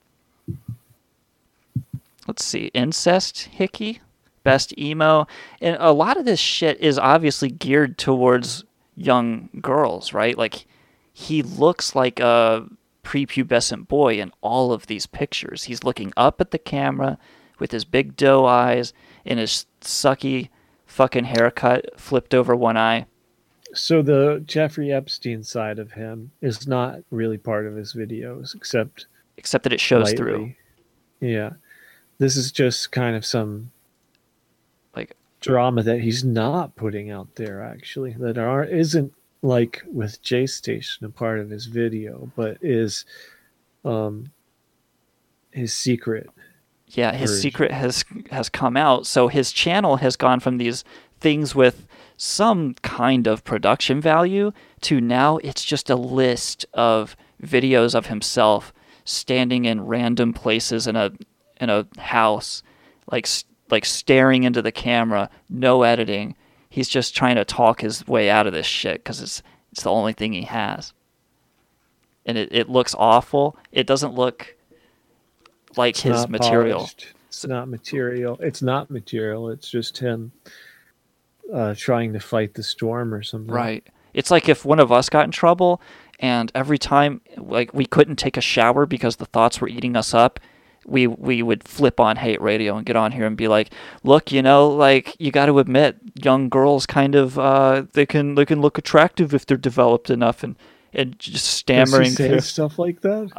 Let's see, incest hickey, best emo, and a lot of this shit is obviously geared towards young girls, right? Like, he looks like a prepubescent boy in all of these pictures. He's looking up at the camera with his big doe eyes and his sucky fucking haircut flipped over one eye. So the Jeffrey Epstein side of him is not really part of his videos, except Except that it shows lightly. through. Yeah, this is just kind of some like drama that he's not putting out there. Actually, that are isn't like with JayStation a part of his video, but is um his secret. Yeah, his version. secret has has come out. So his channel has gone from these things with some kind of production value to now it's just a list of videos of himself standing in random places in a in a house like like staring into the camera, no editing. He's just trying to talk his way out of this shit cuz it's it's the only thing he has. And it, it looks awful. It doesn't look like It's his material. polished. It's not material. It's not material. It's just him uh, trying to fight the storm or something. Right. It's like if one of us got in trouble and every time like we couldn't take a shower because the thoughts were eating us up, we we would flip on hate radio and get on here and be like, "Look, you know, like you got to admit young girls kind of uh they can they can look attractive if they're developed enough and and just Does stammering he say through. stuff like that?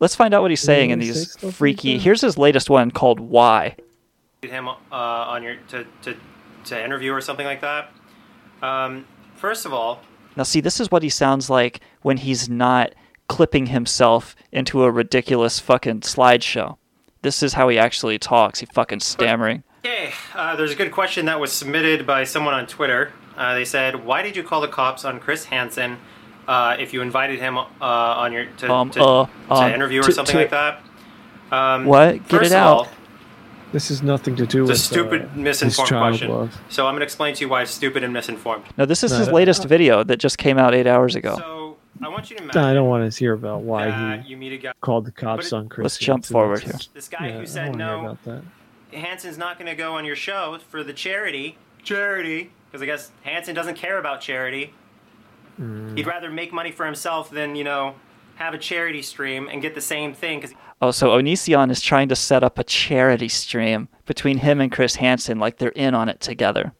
Let's find out what he's Does he saying in really say these stuff like freaky. Here's his latest one called Why. him uh, on your to, to to interview or something like that. Um, first of all, Now, see, this is what he sounds like when he's not clipping himself into a ridiculous fucking slideshow. This is how he actually talks. He fucking stammering. okay, uh, there's a good question that was submitted by someone on Twitter. Uh, they said, "Why did you call the cops on Chris Hansen uh, if you invited him uh, on your to, Um, to, uh, to um, interview or to- something like that?" Um, What? Get it out. all, This has nothing to do it's a stupid, uh, misinformed child question. love. So I'm going to explain to you why it's stupid and misinformed. No, this is No, his no, latest uh, video that just came out eight hours ago. So I want you to imagine I don't want to hear about why he you meet a guy. called the cops it- on Chris. Let's jump forward here. This guy yeah, who I said don't wanna hear no. about that. Hansen's not going to go on your show for the charity. Charity. Because I guess Hanson doesn't care about charity. Mm. He'd rather make money for himself than, you know, have a charity stream and get the same thing. Because Oh, so Onision is trying to set up a charity stream between him and Chris Hansen, like they're in on it together.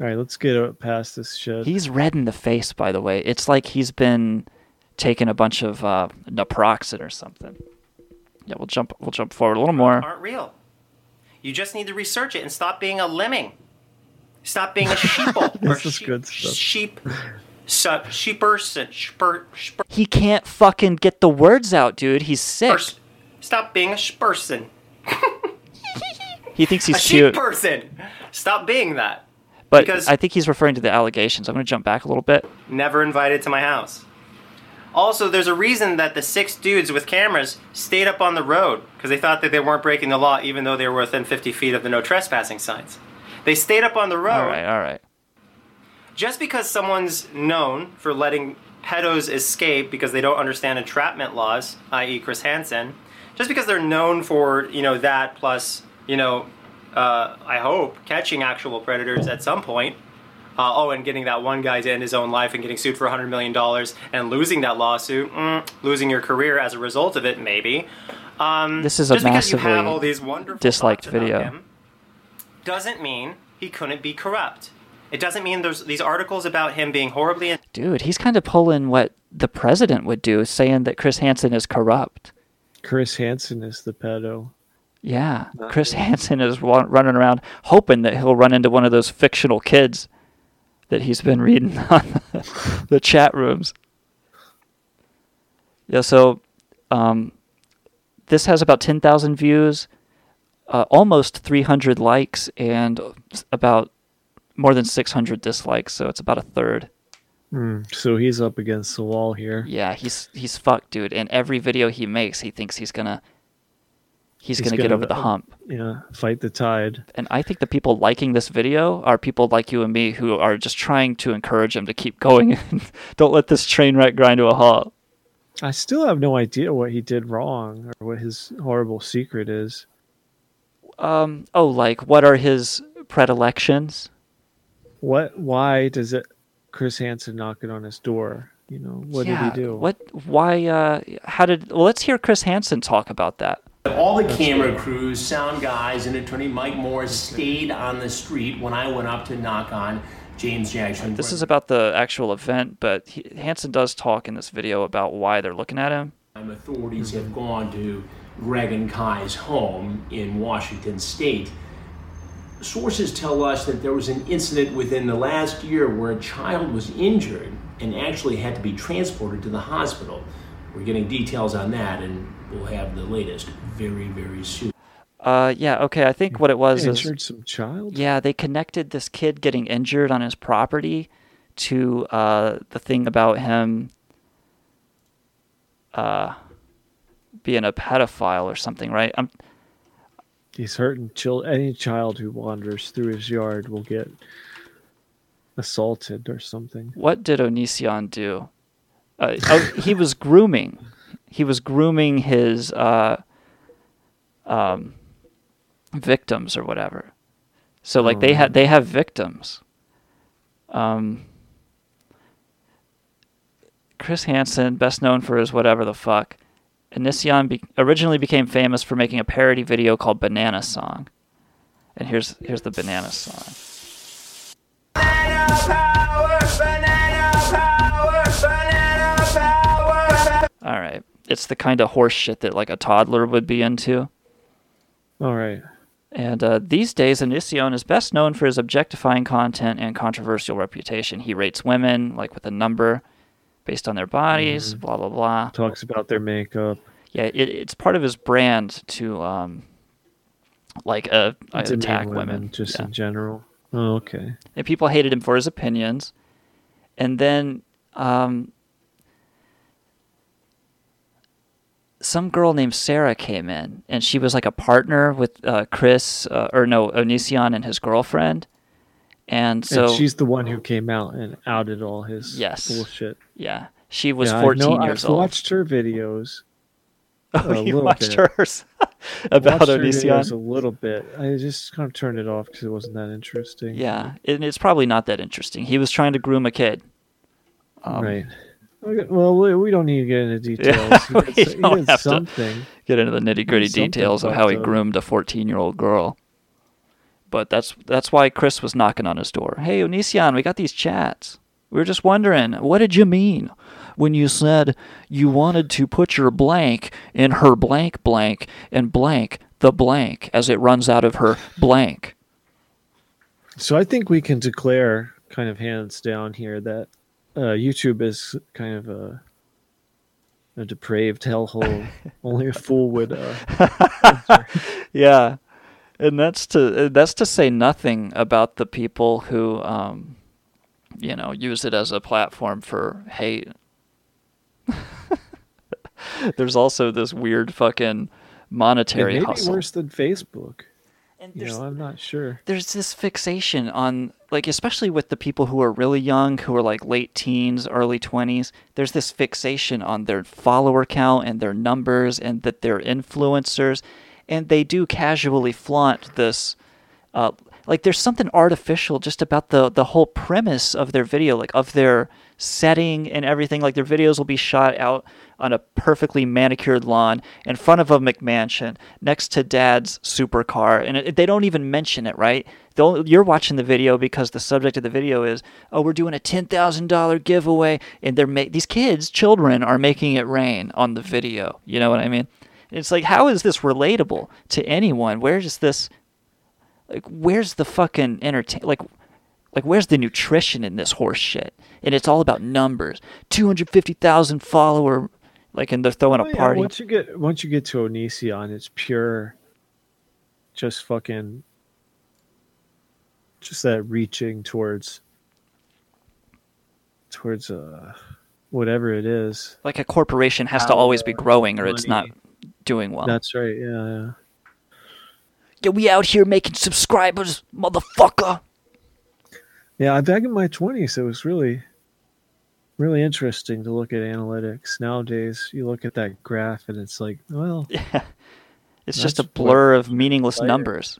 All right, let's get past this shit. He's red in the face, by the way. It's like he's been taking a bunch of uh, naproxen or something. Yeah, we'll jump. We'll jump forward a little more. aren't real. You just need to research it and stop being a lemming. Stop being a sheeple. or This is sheep, good stuff. Sheep. Su- sheeperson. Sheeper, sheeper, He can't fucking get the words out, dude. He's sick. Stop being a person. He thinks a he's sheep cute, person. Stop being that. but because- I think he's referring to the allegations. I'm going to jump back a little bit. Never invited to my house. Also, there's a reason that the six dudes with cameras stayed up on the road because they thought that they weren't breaking the law, even though they were within 50 feet of the no trespassing signs. They stayed up on the road. All right, all right. Just because someone's known for letting pedos escape because they don't understand entrapment laws, i.e., Chris Hansen, just because they're known for you know that plus you know, uh, I hope catching actual predators at some point. Uh, oh, and getting that one guy to end his own life and getting sued for $100 million and losing that lawsuit, mm, losing your career as a result of it, maybe. Um, This is a just because you have massively all these wonderful disliked video. doesn't mean he couldn't be corrupt. It doesn't mean there's these articles about him being horribly Dude, he's kind of pulling what the president would do, saying that Chris Hansen is corrupt. Chris Hansen is the pedo. Yeah, Chris Hansen is running around hoping that he'll run into one of those fictional kids that he's been reading on the, the chat rooms. Yeah, so um, this has about 10,000 views, uh, almost 300 likes, and about more than 600 dislikes, so it's about a third. Hmm, so he's up against the wall here. Yeah, he's he's fucked, dude. And every video he makes, he thinks he's gonna he's, He's gonna, get gonna, over the uh, hump. Yeah, fight the tide. And I think the people liking this video are people like you and me who are just trying to encourage him to keep going. and Don't let this train wreck grind to a halt. I still have no idea what he did wrong or what his horrible secret is. Um. Oh, like what are his predilections? What? Why does it? Chris Hansen knocking on his door. You know what yeah, did he do? What? Why? Uh. How did? Well, let's hear Chris Hansen talk about that. All the camera crews, sound guys, and attorney Mike Morris stayed on the street when I went up to knock on James Jackson. This is about the actual event, but he, Hansen does talk in this video about why they're looking at him. Authorities have gone to Greg and Kai's home in Washington State. Sources tell us that there was an incident within the last year where a child was injured and actually had to be transported to the hospital. We're getting details on that, and we'll have the latest very, very soon. Uh, yeah, okay. I think what it was They is injured some child. yeah, they connected this kid getting injured on his property to uh, the thing about him uh, being a pedophile or something, right? Um, He's hurting chil- any child who wanders through his yard will get assaulted or something. what did Onision do? Uh, oh, he was grooming. He was grooming his uh, um, victims or whatever. So like they had they have victims. Um, Chris Hansen, best known for his whatever the fuck. Onision be- originally became famous for making a parody video called Banana Song. And here's here's the Banana Song. All right. It's the kind of horse shit that like a toddler would be into. All right. And uh, these days, Onision is best known for his objectifying content and controversial reputation. He rates women like with a number based on their bodies, blah blah blah. Talks about their makeup. Yeah, it, it's part of his brand to um, like uh, demean attack women. just Yeah. in general. Oh, okay. and people hated him for his opinions. And then um, some girl named Sarah came in, and she was like a partner with uh, Chris, uh, or no, Onision and his girlfriend. And so and she's the one who came out and outed all his Yes. bullshit. yeah, she was Yeah, I 14 know- years I've old. watched her videos. Oh, you watched bit. hers about Watched her Onision? a little bit. I just kind of turned it off because it wasn't that interesting. Yeah, and it's probably not that interesting. He was trying to groom a kid. Um, right. Okay, Well, we, we don't need to get into details. Yeah, he we did, don't did have something. to get into the nitty gritty details of how he groomed a 14 year old girl. But that's that's why Chris was knocking on his door. Hey, Onision, we got these chats. We were just wondering, what did you mean when you said you wanted to put your blank in her blank blank and blank the blank as it runs out of her blank? So I think we can declare, kind of hands down here, that uh, YouTube is kind of a a depraved hellhole. Only a fool would. Uh, yeah, and that's to that's to say nothing about the people who, um, you know, use it as a platform for hate. There's also this weird fucking monetary it may hustle. be worse than Facebook. And you know, I'm not sure. there's this fixation on like especially with the people who are really young who are like late teens early 20s there's this fixation on their follower count and their numbers and that they're influencers and they do casually flaunt this uh, like there's something artificial just about the the whole premise of their video like of their setting and everything. Like their videos will be shot out on a perfectly manicured lawn in front of a McMansion next to dad's supercar and it, they don't even mention it right? They'll, you're watching the video because the subject of the video is oh we're doing a $10,000 giveaway and they're ma- these kids children are making it rain on the video you know what I mean it's like how is this relatable to anyone where is this like where's the fucking entertain like like where's the nutrition in this horse shit and it's all about numbers 250,000 follower like and they're throwing Oh, a yeah, party once you get once you get to Onision, it's pure, just fucking, just that reaching towards, towards uh, whatever it is. like a corporation has to always be growing or it's not money. Doing well That's right. Yeah, yeah. yeah we out here making subscribers motherfucker Yeah, back in my twenties, it was really, really interesting to look at analytics. Nowadays, you look at that graph and it's like, well, yeah it's just a blur of meaningless numbers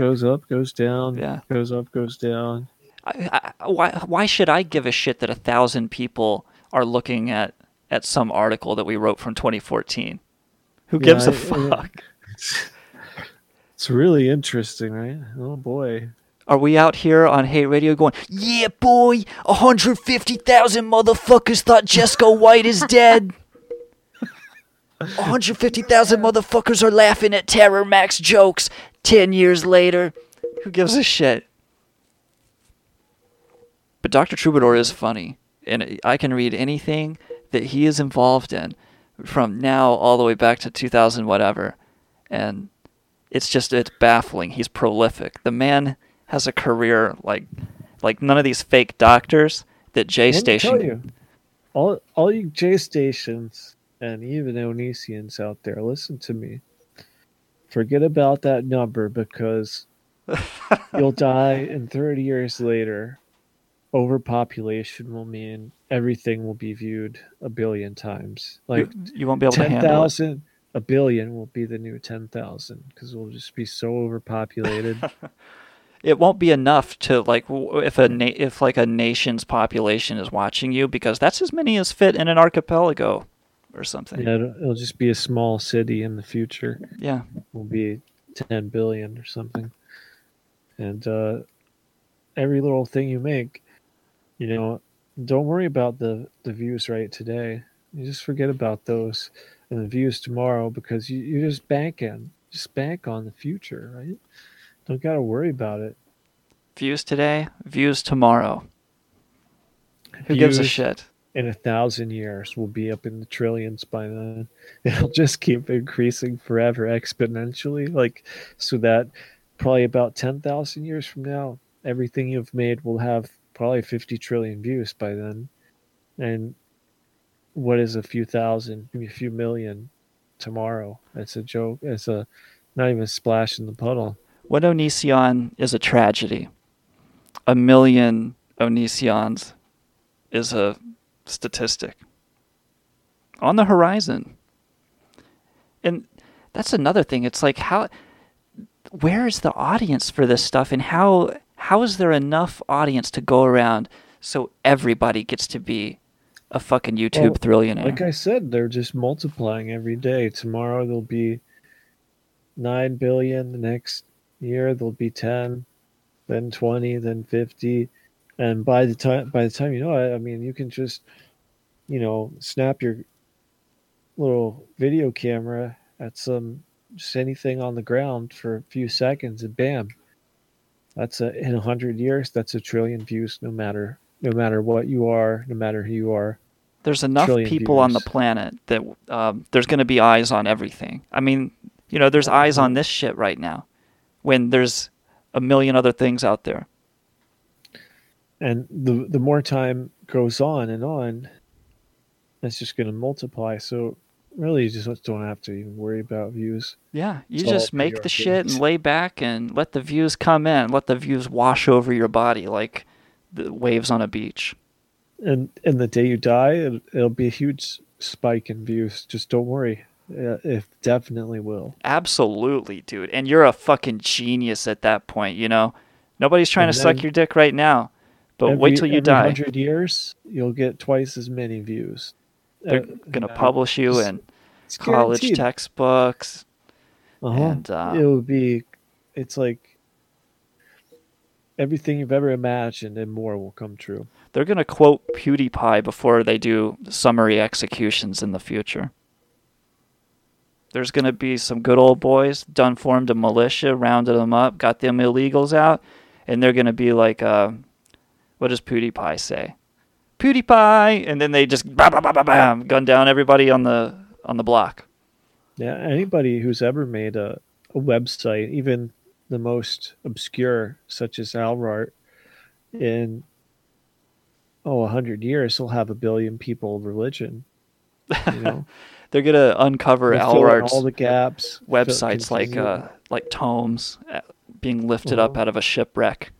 goes up, goes down, Yeah. goes up, goes down. I, I, why why should I give a shit that a thousand people are looking at at some article that we wrote from 2014? Who Yeah, gives a fuck? It's really interesting, right? Oh boy. Are we out here on Hate Radio going, yeah, boy, 150,000 motherfuckers thought Jesco White is dead? 150,000 motherfuckers are laughing at Terror Max jokes 10 years later. Who gives a shit? But Dr. Troubadour is funny, and I can read anything that he is involved in from now all the way back to 2000 whatever. And it's just it's baffling. He's prolific. The man has a career like like none of these fake doctors that J Let me tell Station. you, all all you J stations and even Onisions out there, listen to me. Forget about that number because you'll die, and 30 years later, overpopulation will mean everything will be viewed a billion times. Like you won't be able to handle it. 10,000, a billion will be the new 10,000 because we'll just be so overpopulated. It won't be enough to like if a na- if like a nation's population is watching you because that's as many as fit in an archipelago or something. Yeah, it'll, it'll just be a small city in the future. Yeah. will be ten billion or something. And uh, every little thing you make, you know, don't worry about the the views right today. You just forget about those and the views tomorrow because you you just banking, just bank on the future, right? Don't got to worry about it. Views today, views tomorrow. Who gives a shit? In a thousand years, we'll be up in the trillions by then. It'll just keep increasing forever exponentially. Like, so that probably about 10,000 years from now, everything you've made will have probably 50 trillion views by then. And what is a few thousand, maybe a few million tomorrow? It's a joke. It's a not even a splash in the puddle. What Onision is a tragedy. A million Onisions is a statistic on the horizon. And that's another thing. It's like how where is the audience for this stuff and how how is there enough audience to go around so everybody gets to be a fucking YouTube Well, trillionaire? Like I said, they're just multiplying every day. Tomorrow there'll be nine billion. The next year there'll be ten, then twenty, then fifty, and by the time by the time you know it, I mean you can just, you know, snap your little video camera at some just anything on the ground for a few seconds, and bam, that's a in a hundred years that's a trillion views. No matter no matter what you are, no matter who you are. there's enough people on the planet that um, there's going to be eyes on everything. I mean, you know, there's eyes on this shit right now when there's a million other things out there. and the the more time goes on and on it's just going to multiply. So really, you just don't have to even worry about views. Yeah, you It's just make the shit and lay back and let the views come in. Let the views wash over your body like the waves on a beach. And and the day you die, it, it'll be a huge spike in views. Just don't worry. Uh, It definitely will. Absolutely, dude. And you're a fucking genius at that point, you know? Nobody's trying And to suck your dick right now. But wait Every- till you every die. Hundred years, you'll get twice as many views. They're Uh, going to publish you in it's college guaranteed. textbooks. Uh-huh. And uh, it will be. It's like everything you've ever imagined and more will come true. they're going to quote PewDiePie before they do summary executions in the future. There's going to be some good old boys done formed a militia, rounded them up, got them illegals out, and they're going to be like, uh, what does PewDiePie say? PewDiePie, and then they just bam, bam, bam, bam, bam, gun down everybody on the on the block. Yeah, anybody who's ever made a, a website, even the most obscure, such as Alrart, in oh, a hundred years, will have a billion people of religion. You know, They're going to uncover Alrart's all the gaps, websites like uh, like tomes uh, being lifted up Uh-huh. out of a shipwreck.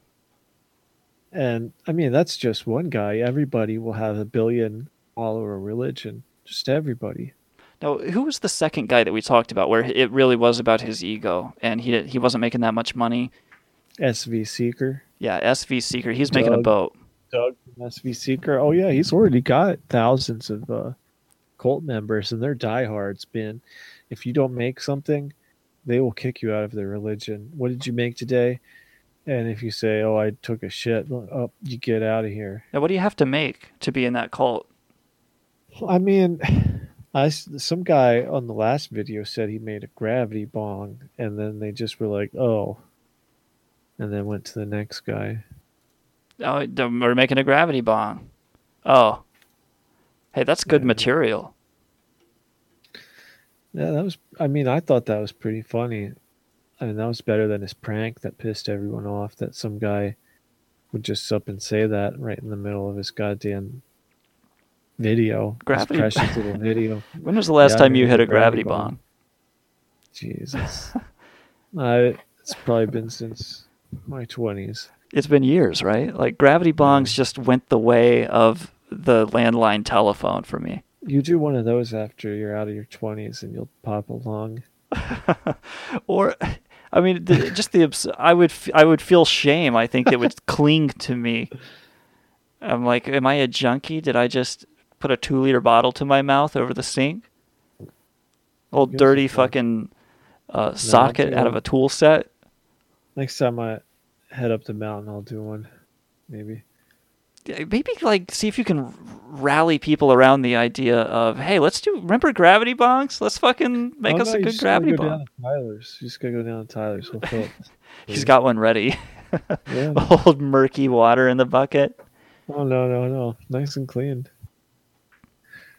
And I mean that's just one guy. Everybody will have a billion follower religion. Just everybody. Now, who was the second guy that we talked about where it really was about his ego and he he wasn't making that much money? SV Seeker. Yeah, SV Seeker. He's making a boat. Doug from SV Seeker. Oh yeah, he's already got thousands of uh, cult members, and they're diehards. Ben, if you don't make something, they will kick you out of their religion. What did you make today? And if you say, "Oh, I took a shit," oh, you get out of here. Now, what do you have to make to be in that cult? I mean, I some guy on the last video said he made a gravity bong, and then they just were like, "Oh," and then went to the next guy. Oh, we're making a gravity bong. Oh, hey, that's good material. Yeah, that was. I mean, I thought that was pretty funny. I mean, that was better than his prank that pissed everyone off. That some guy would just up and say that right in the middle of his goddamn video. his Gravity- precious little video. When was the last Yeah, time you hit a gravity bong? Jesus, I, it's probably been since my twenties. It's been years, right? Like gravity bongs just went the way of the landline telephone for me. You do one of those after you're out of your twenties, and you'll pop along. or I mean, the, just the abs- I would f- I would feel shame. I think that would cling to me. I'm like, am I a junkie? Did I just put a two liter bottle to my mouth over the sink? Old dirty fucking uh, socket out of a tool set. Next time I head up the mountain, I'll do one. Maybe. Yeah, Maybe like see if you can rally people around the idea of hey, let's do remember gravity bongs? Let's fucking make Oh, us no, a good gravity go bong. Tyler's. You just gotta go down to Tyler's. We'll. He's got one ready. Yeah. Old murky water in the bucket. Oh no no no! Nice and clean.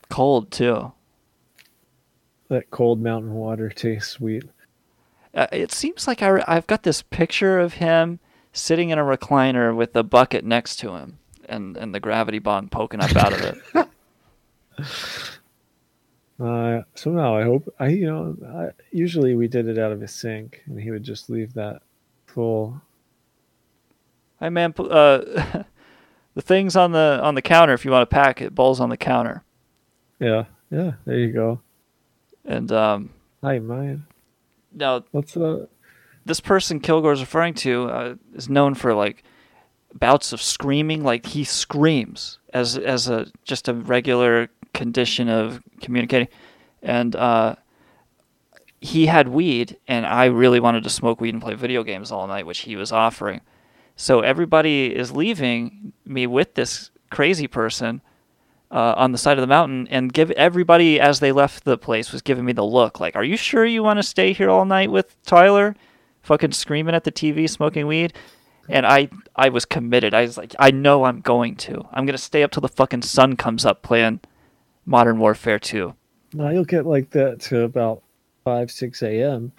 Cold too. That cold mountain water tastes sweet. Uh, it seems like I, I've got this picture of him sitting in a recliner with a bucket next to him and, and the gravity bong poking up out of it. Uh, somehow I hope I you know I, usually we did it out of a sink, and he would just leave that full. hey man, uh, the things on the on the counter if you want to pack it, bowls on the counter. Yeah yeah. There you go. And um, Hi mine. now What's uh? this person Kilgoar's referring to uh, is known for like bouts of screaming. Like he screams as as a just a regular condition of communicating, and uh, he had weed, and I really wanted to smoke weed and play video games all night, which he was offering. So everybody is leaving me with this crazy person uh, on the side of the mountain, and give everybody as they left the place was giving me the look, like, "Are you sure you want to stay here all night with Tyler?" Fucking screaming at the TV, smoking weed, and I I was committed. I was like, I know I'm going to. I'm gonna stay up till the fucking sun comes up playing Modern Warfare 2. No, you'll get like that to about five six a.m.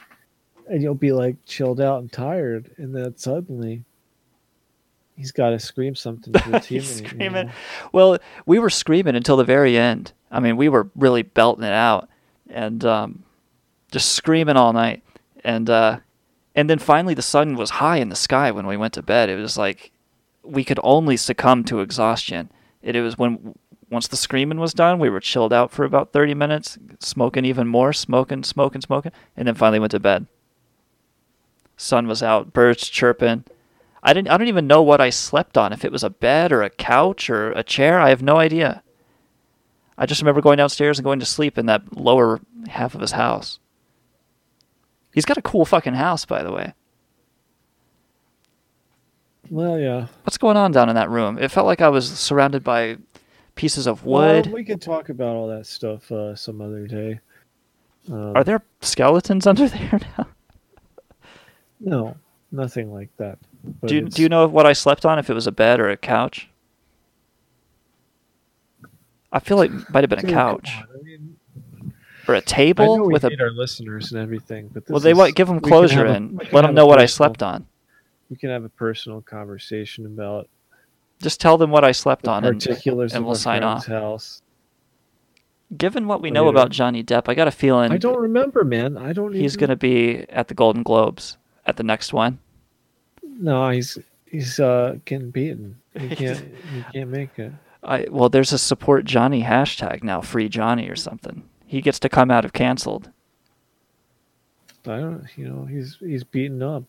and you'll be like chilled out and tired, and then suddenly he's got to scream something to the teammate. He's you screaming. know? Well, we were screaming until the very end. I mean, we were really belting it out and um, just screaming all night. And uh, and then finally, the sun was high in the sky when we went to bed. It was like we could only succumb to exhaustion. It, it was when once the screaming was done, we were chilled out for about thirty minutes, smoking even more, smoking, smoking, smoking, and then finally went to bed. Sun was out, birds chirping. I didn't. I don't even know what I slept on. If it was a bed or a couch or a chair, I have no idea. I just remember going downstairs and going to sleep in that lower half of his house. He's got a cool fucking house, by the way. Well, yeah. What's going on down in that room? It felt like I was surrounded by pieces of wood. Well, we can talk about all that stuff uh, some other day. Um, Are there skeletons under there now? No, nothing like that. Do you, do you know what I slept on? If it was a bed or a couch? I feel like it might have been a couch on, I mean, or a table know we with a. our listeners and everything, but Well, they is- want give them closure a- and let them know what I slept on. We can have a personal conversation about Just tell them what I slept on, and, and we'll sign off. house. Given what we know about Johnny Depp, I got a feeling I don't remember, man. I don't. he's even... going to be at the Golden Globes at the next one. No, he's he's uh getting beaten. He can't. he can't make it. I well, there's a support Johnny hashtag now, free Johnny or something. He gets to come out of canceled. I don't. You know, he's he's beaten up.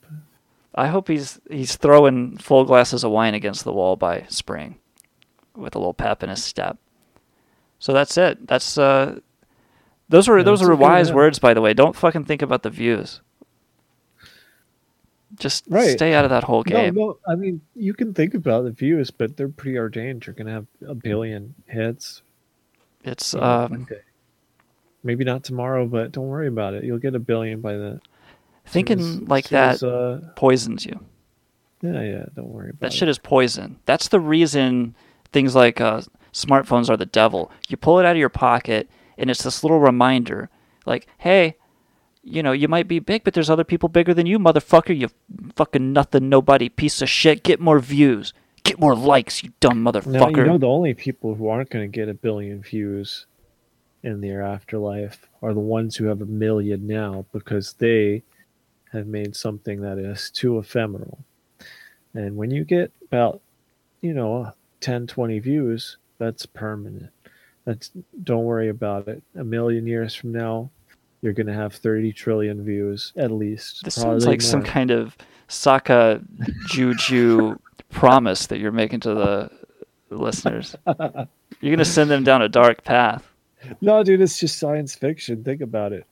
I hope he's he's throwing full glasses of wine against the wall by spring, with a little pep in his step. So that's it. That's uh, those were Yeah, those were a good wise words, by the way. Don't fucking think about the views. Just Right. stay out of that whole game. No, no. I mean, you can think about the views, but they're pretty ordained. You're gonna have a billion hits. It's um, one day. Maybe not tomorrow, but don't worry about it. You'll get a billion by the. thinking like that uh, poisons you. Yeah, yeah. Don't worry about That it. shit is poison. That's the reason things like uh, smartphones are the devil. You pull it out of your pocket, and it's this little reminder, like, hey, you know, you might be big, but there's other people bigger than you, motherfucker. You fucking nothing, nobody, piece of shit. Get more views. Get more likes, you dumb Now motherfucker. you know the only people who aren't going to get a billion views in their afterlife are the ones who have a million now because they have made something that is too ephemeral. And when you get about, you know, 10, 20 views, that's permanent. That's don't worry about it. A million years from now, you're going to have 30 trillion views at least. this sounds like some kind of Saka Juju promise that you're making to the listeners. You're going to send them down a dark path. No, dude, it's just science fiction. Think about it.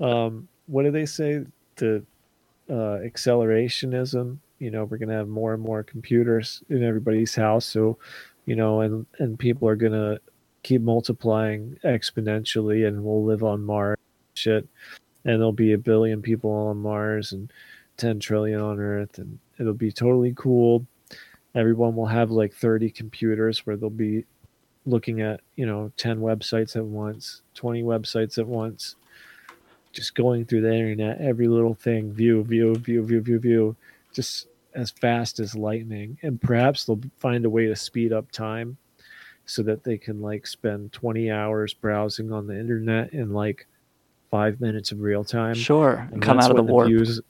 Um, what do they say? The uh, accelerationism. You know, we're gonna have more and more computers in everybody's house. So, you know, and and people are gonna keep multiplying exponentially, and we'll live on Mars. Shit, and there'll be a billion people on Mars and ten trillion on Earth, and it'll be totally cool. Everyone will have like thirty computers where they'll be looking at you know 10 websites at once 20 websites at once just going through the internet every little thing view view view view view view just as fast as lightning. And perhaps they'll find a way to speed up time so that they can like spend 20 hours browsing on the internet in like five minutes of real time. Sure, and come out of the warp. views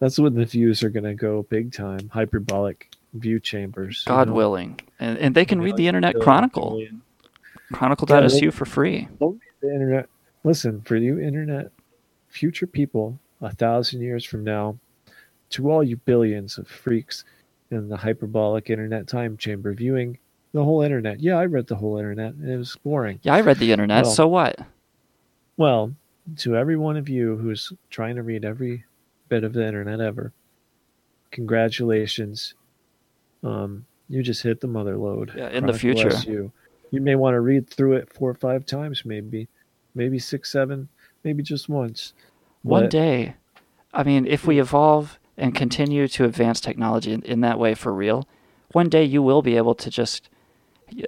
that's when the views are going to go big time hyperbolic view chambers you God know? willing. And, and they can read the Internet Chronicle. Chronicle.su for free. The internet. Listen, for you internet future people, a thousand years from now, to all you billions of freaks in the hyperbolic internet time chamber viewing the whole internet. Yeah, I read the whole internet and it was boring. Yeah, I read the internet, Well- so what? Well, to every one of you who's trying to read every bit of the internet ever, congratulations. Um, you just hit the mother load. Yeah, in the future. SU. You may want to read through it four or five times, maybe, maybe six, seven, maybe just once. One But- day, I mean, if we evolve and continue to advance technology in, in that way for real, one day you will be able to just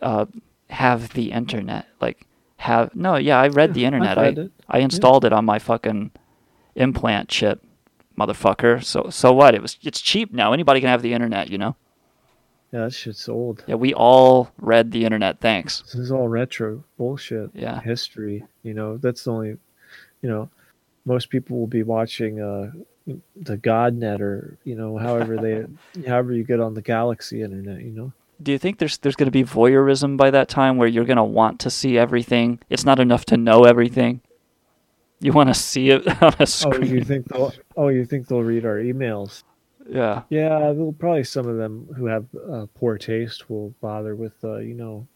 uh, have the internet. Like, have. No, yeah, I read the internet. I've I, read it. Yeah. installed it on my fucking implant chip, motherfucker. So, so what? It was. It's cheap now. Anybody can have the internet, you know? Yeah, that shit's old. Yeah, we all read the internet. Thanks. This is all retro bullshit. Yeah. History. You know, that's the only, you know, most people will be watching uh, the GodNet or, you know, however they, however you get on the Galaxy internet, you know? Do you think there's there's going to be voyeurism by that time where you're going to want to see everything? It's not enough to know everything. You want to see it on a screen. Oh, you think they'll, oh, you think they'll read our emails? Yeah. Yeah, probably some of them who have uh, poor taste will bother with, uh, you know,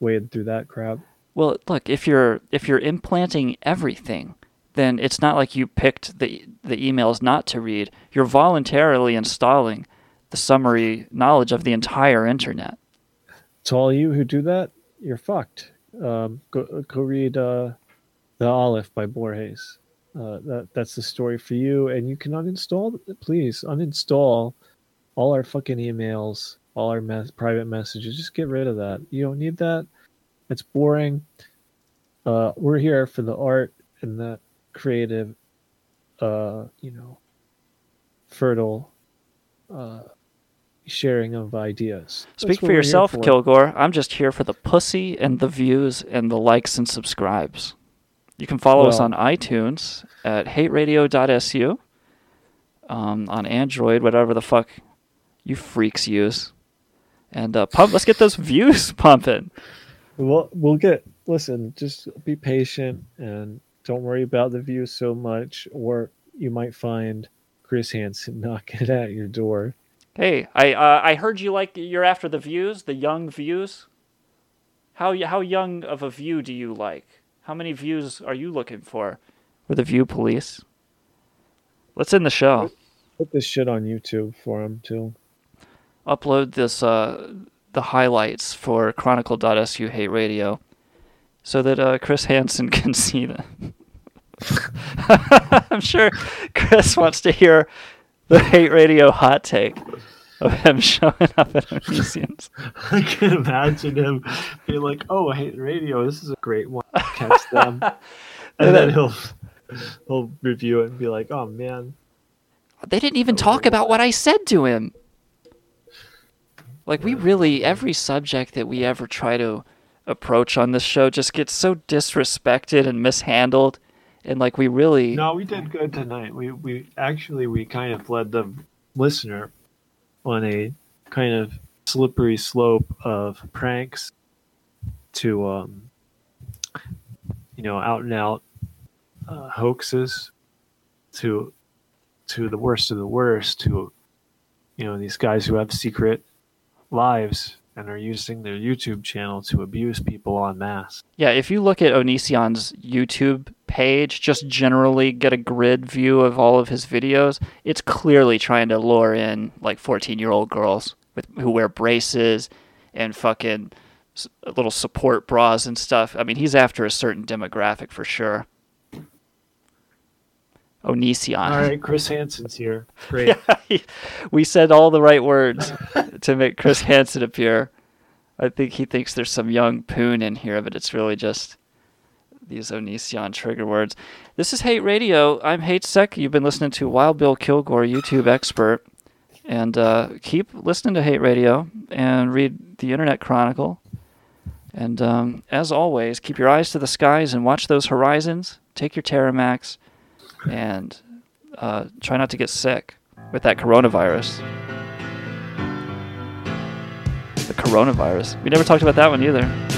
wading through that crap. Well, look, if you're if you're implanting everything, then it's not like you picked the the emails not to read. You're voluntarily installing the summary knowledge of the entire internet. To all you who do that, you're fucked. Um, go go read uh, the Aleph by Borges. Uh, that that's the story for you, and you can uninstall. Please uninstall all our fucking emails, all our mes- private messages. Just get rid of that. You don't need that. It's boring. Uh, we're here for the art and the creative, uh, you know, fertile uh, sharing of ideas. Speak for yourself, for. Kilgoar. I'm just here for the pussy and the views and the likes and subscribes. You can follow us on iTunes at hateradio.su, um, on Android, whatever the fuck you freaks use. And uh, pump, let's get those views pumping. We'll we'll get. Listen, just be patient and don't worry about the views so much, or you might find Chris Hansen knocking at your door. Hey, I uh, I heard you like you're after the views, the young views. How how young of a view do you like? How many views are you looking for? We're the View Police. Let's end the show. Put this shit on YouTube for him too. Upload this uh the highlights for Chronicle.su Hate Radio, so that uh, Chris Hansen can see them. I'm sure Chris wants to hear the Hate Radio hot take of him showing up at museums. I can imagine him being like, "Oh, I hate radio. This is a great one. Catch them," and then he'll he'll review it and be like, "Oh man, They didn't even talk about what I said to him. Like we really every subject that we ever try to approach on this show just gets so disrespected and mishandled and like we really no, we did good tonight. We we actually we kind of led the listener on a kind of slippery slope of pranks to um you know out and out uh, hoaxes to to the worst of the worst to you know these guys who have secret lives and are using their YouTube channel to abuse people en masse. Yeah, if you look at Onision's YouTube page, just generally get a grid view of all of his videos, it's clearly trying to lure in like 14 year old girls with who wear braces and fucking little support bras and stuff. I mean, he's after a certain demographic for sure. Onision. All right, Chris Hansen's here. Great. Yeah, we said all the right words to make Chris Hansen appear. I think he thinks there's some young poon in here, but it's really just these Onision trigger words. This is Hate Radio. I'm Hate Sec. You've been listening to Wild Bill Kilgoar, YouTube expert. And uh, keep listening to Hate Radio and read the Internet Chronicle. And um, as always, keep your eyes to the skies and watch those horizons. Take your Terramax and uh, try not to get sick with that coronavirus. The coronavirus. We never talked about that one either.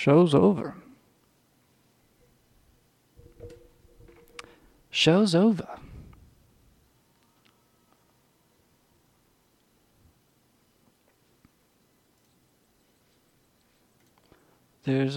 Show's over. Show's over. There's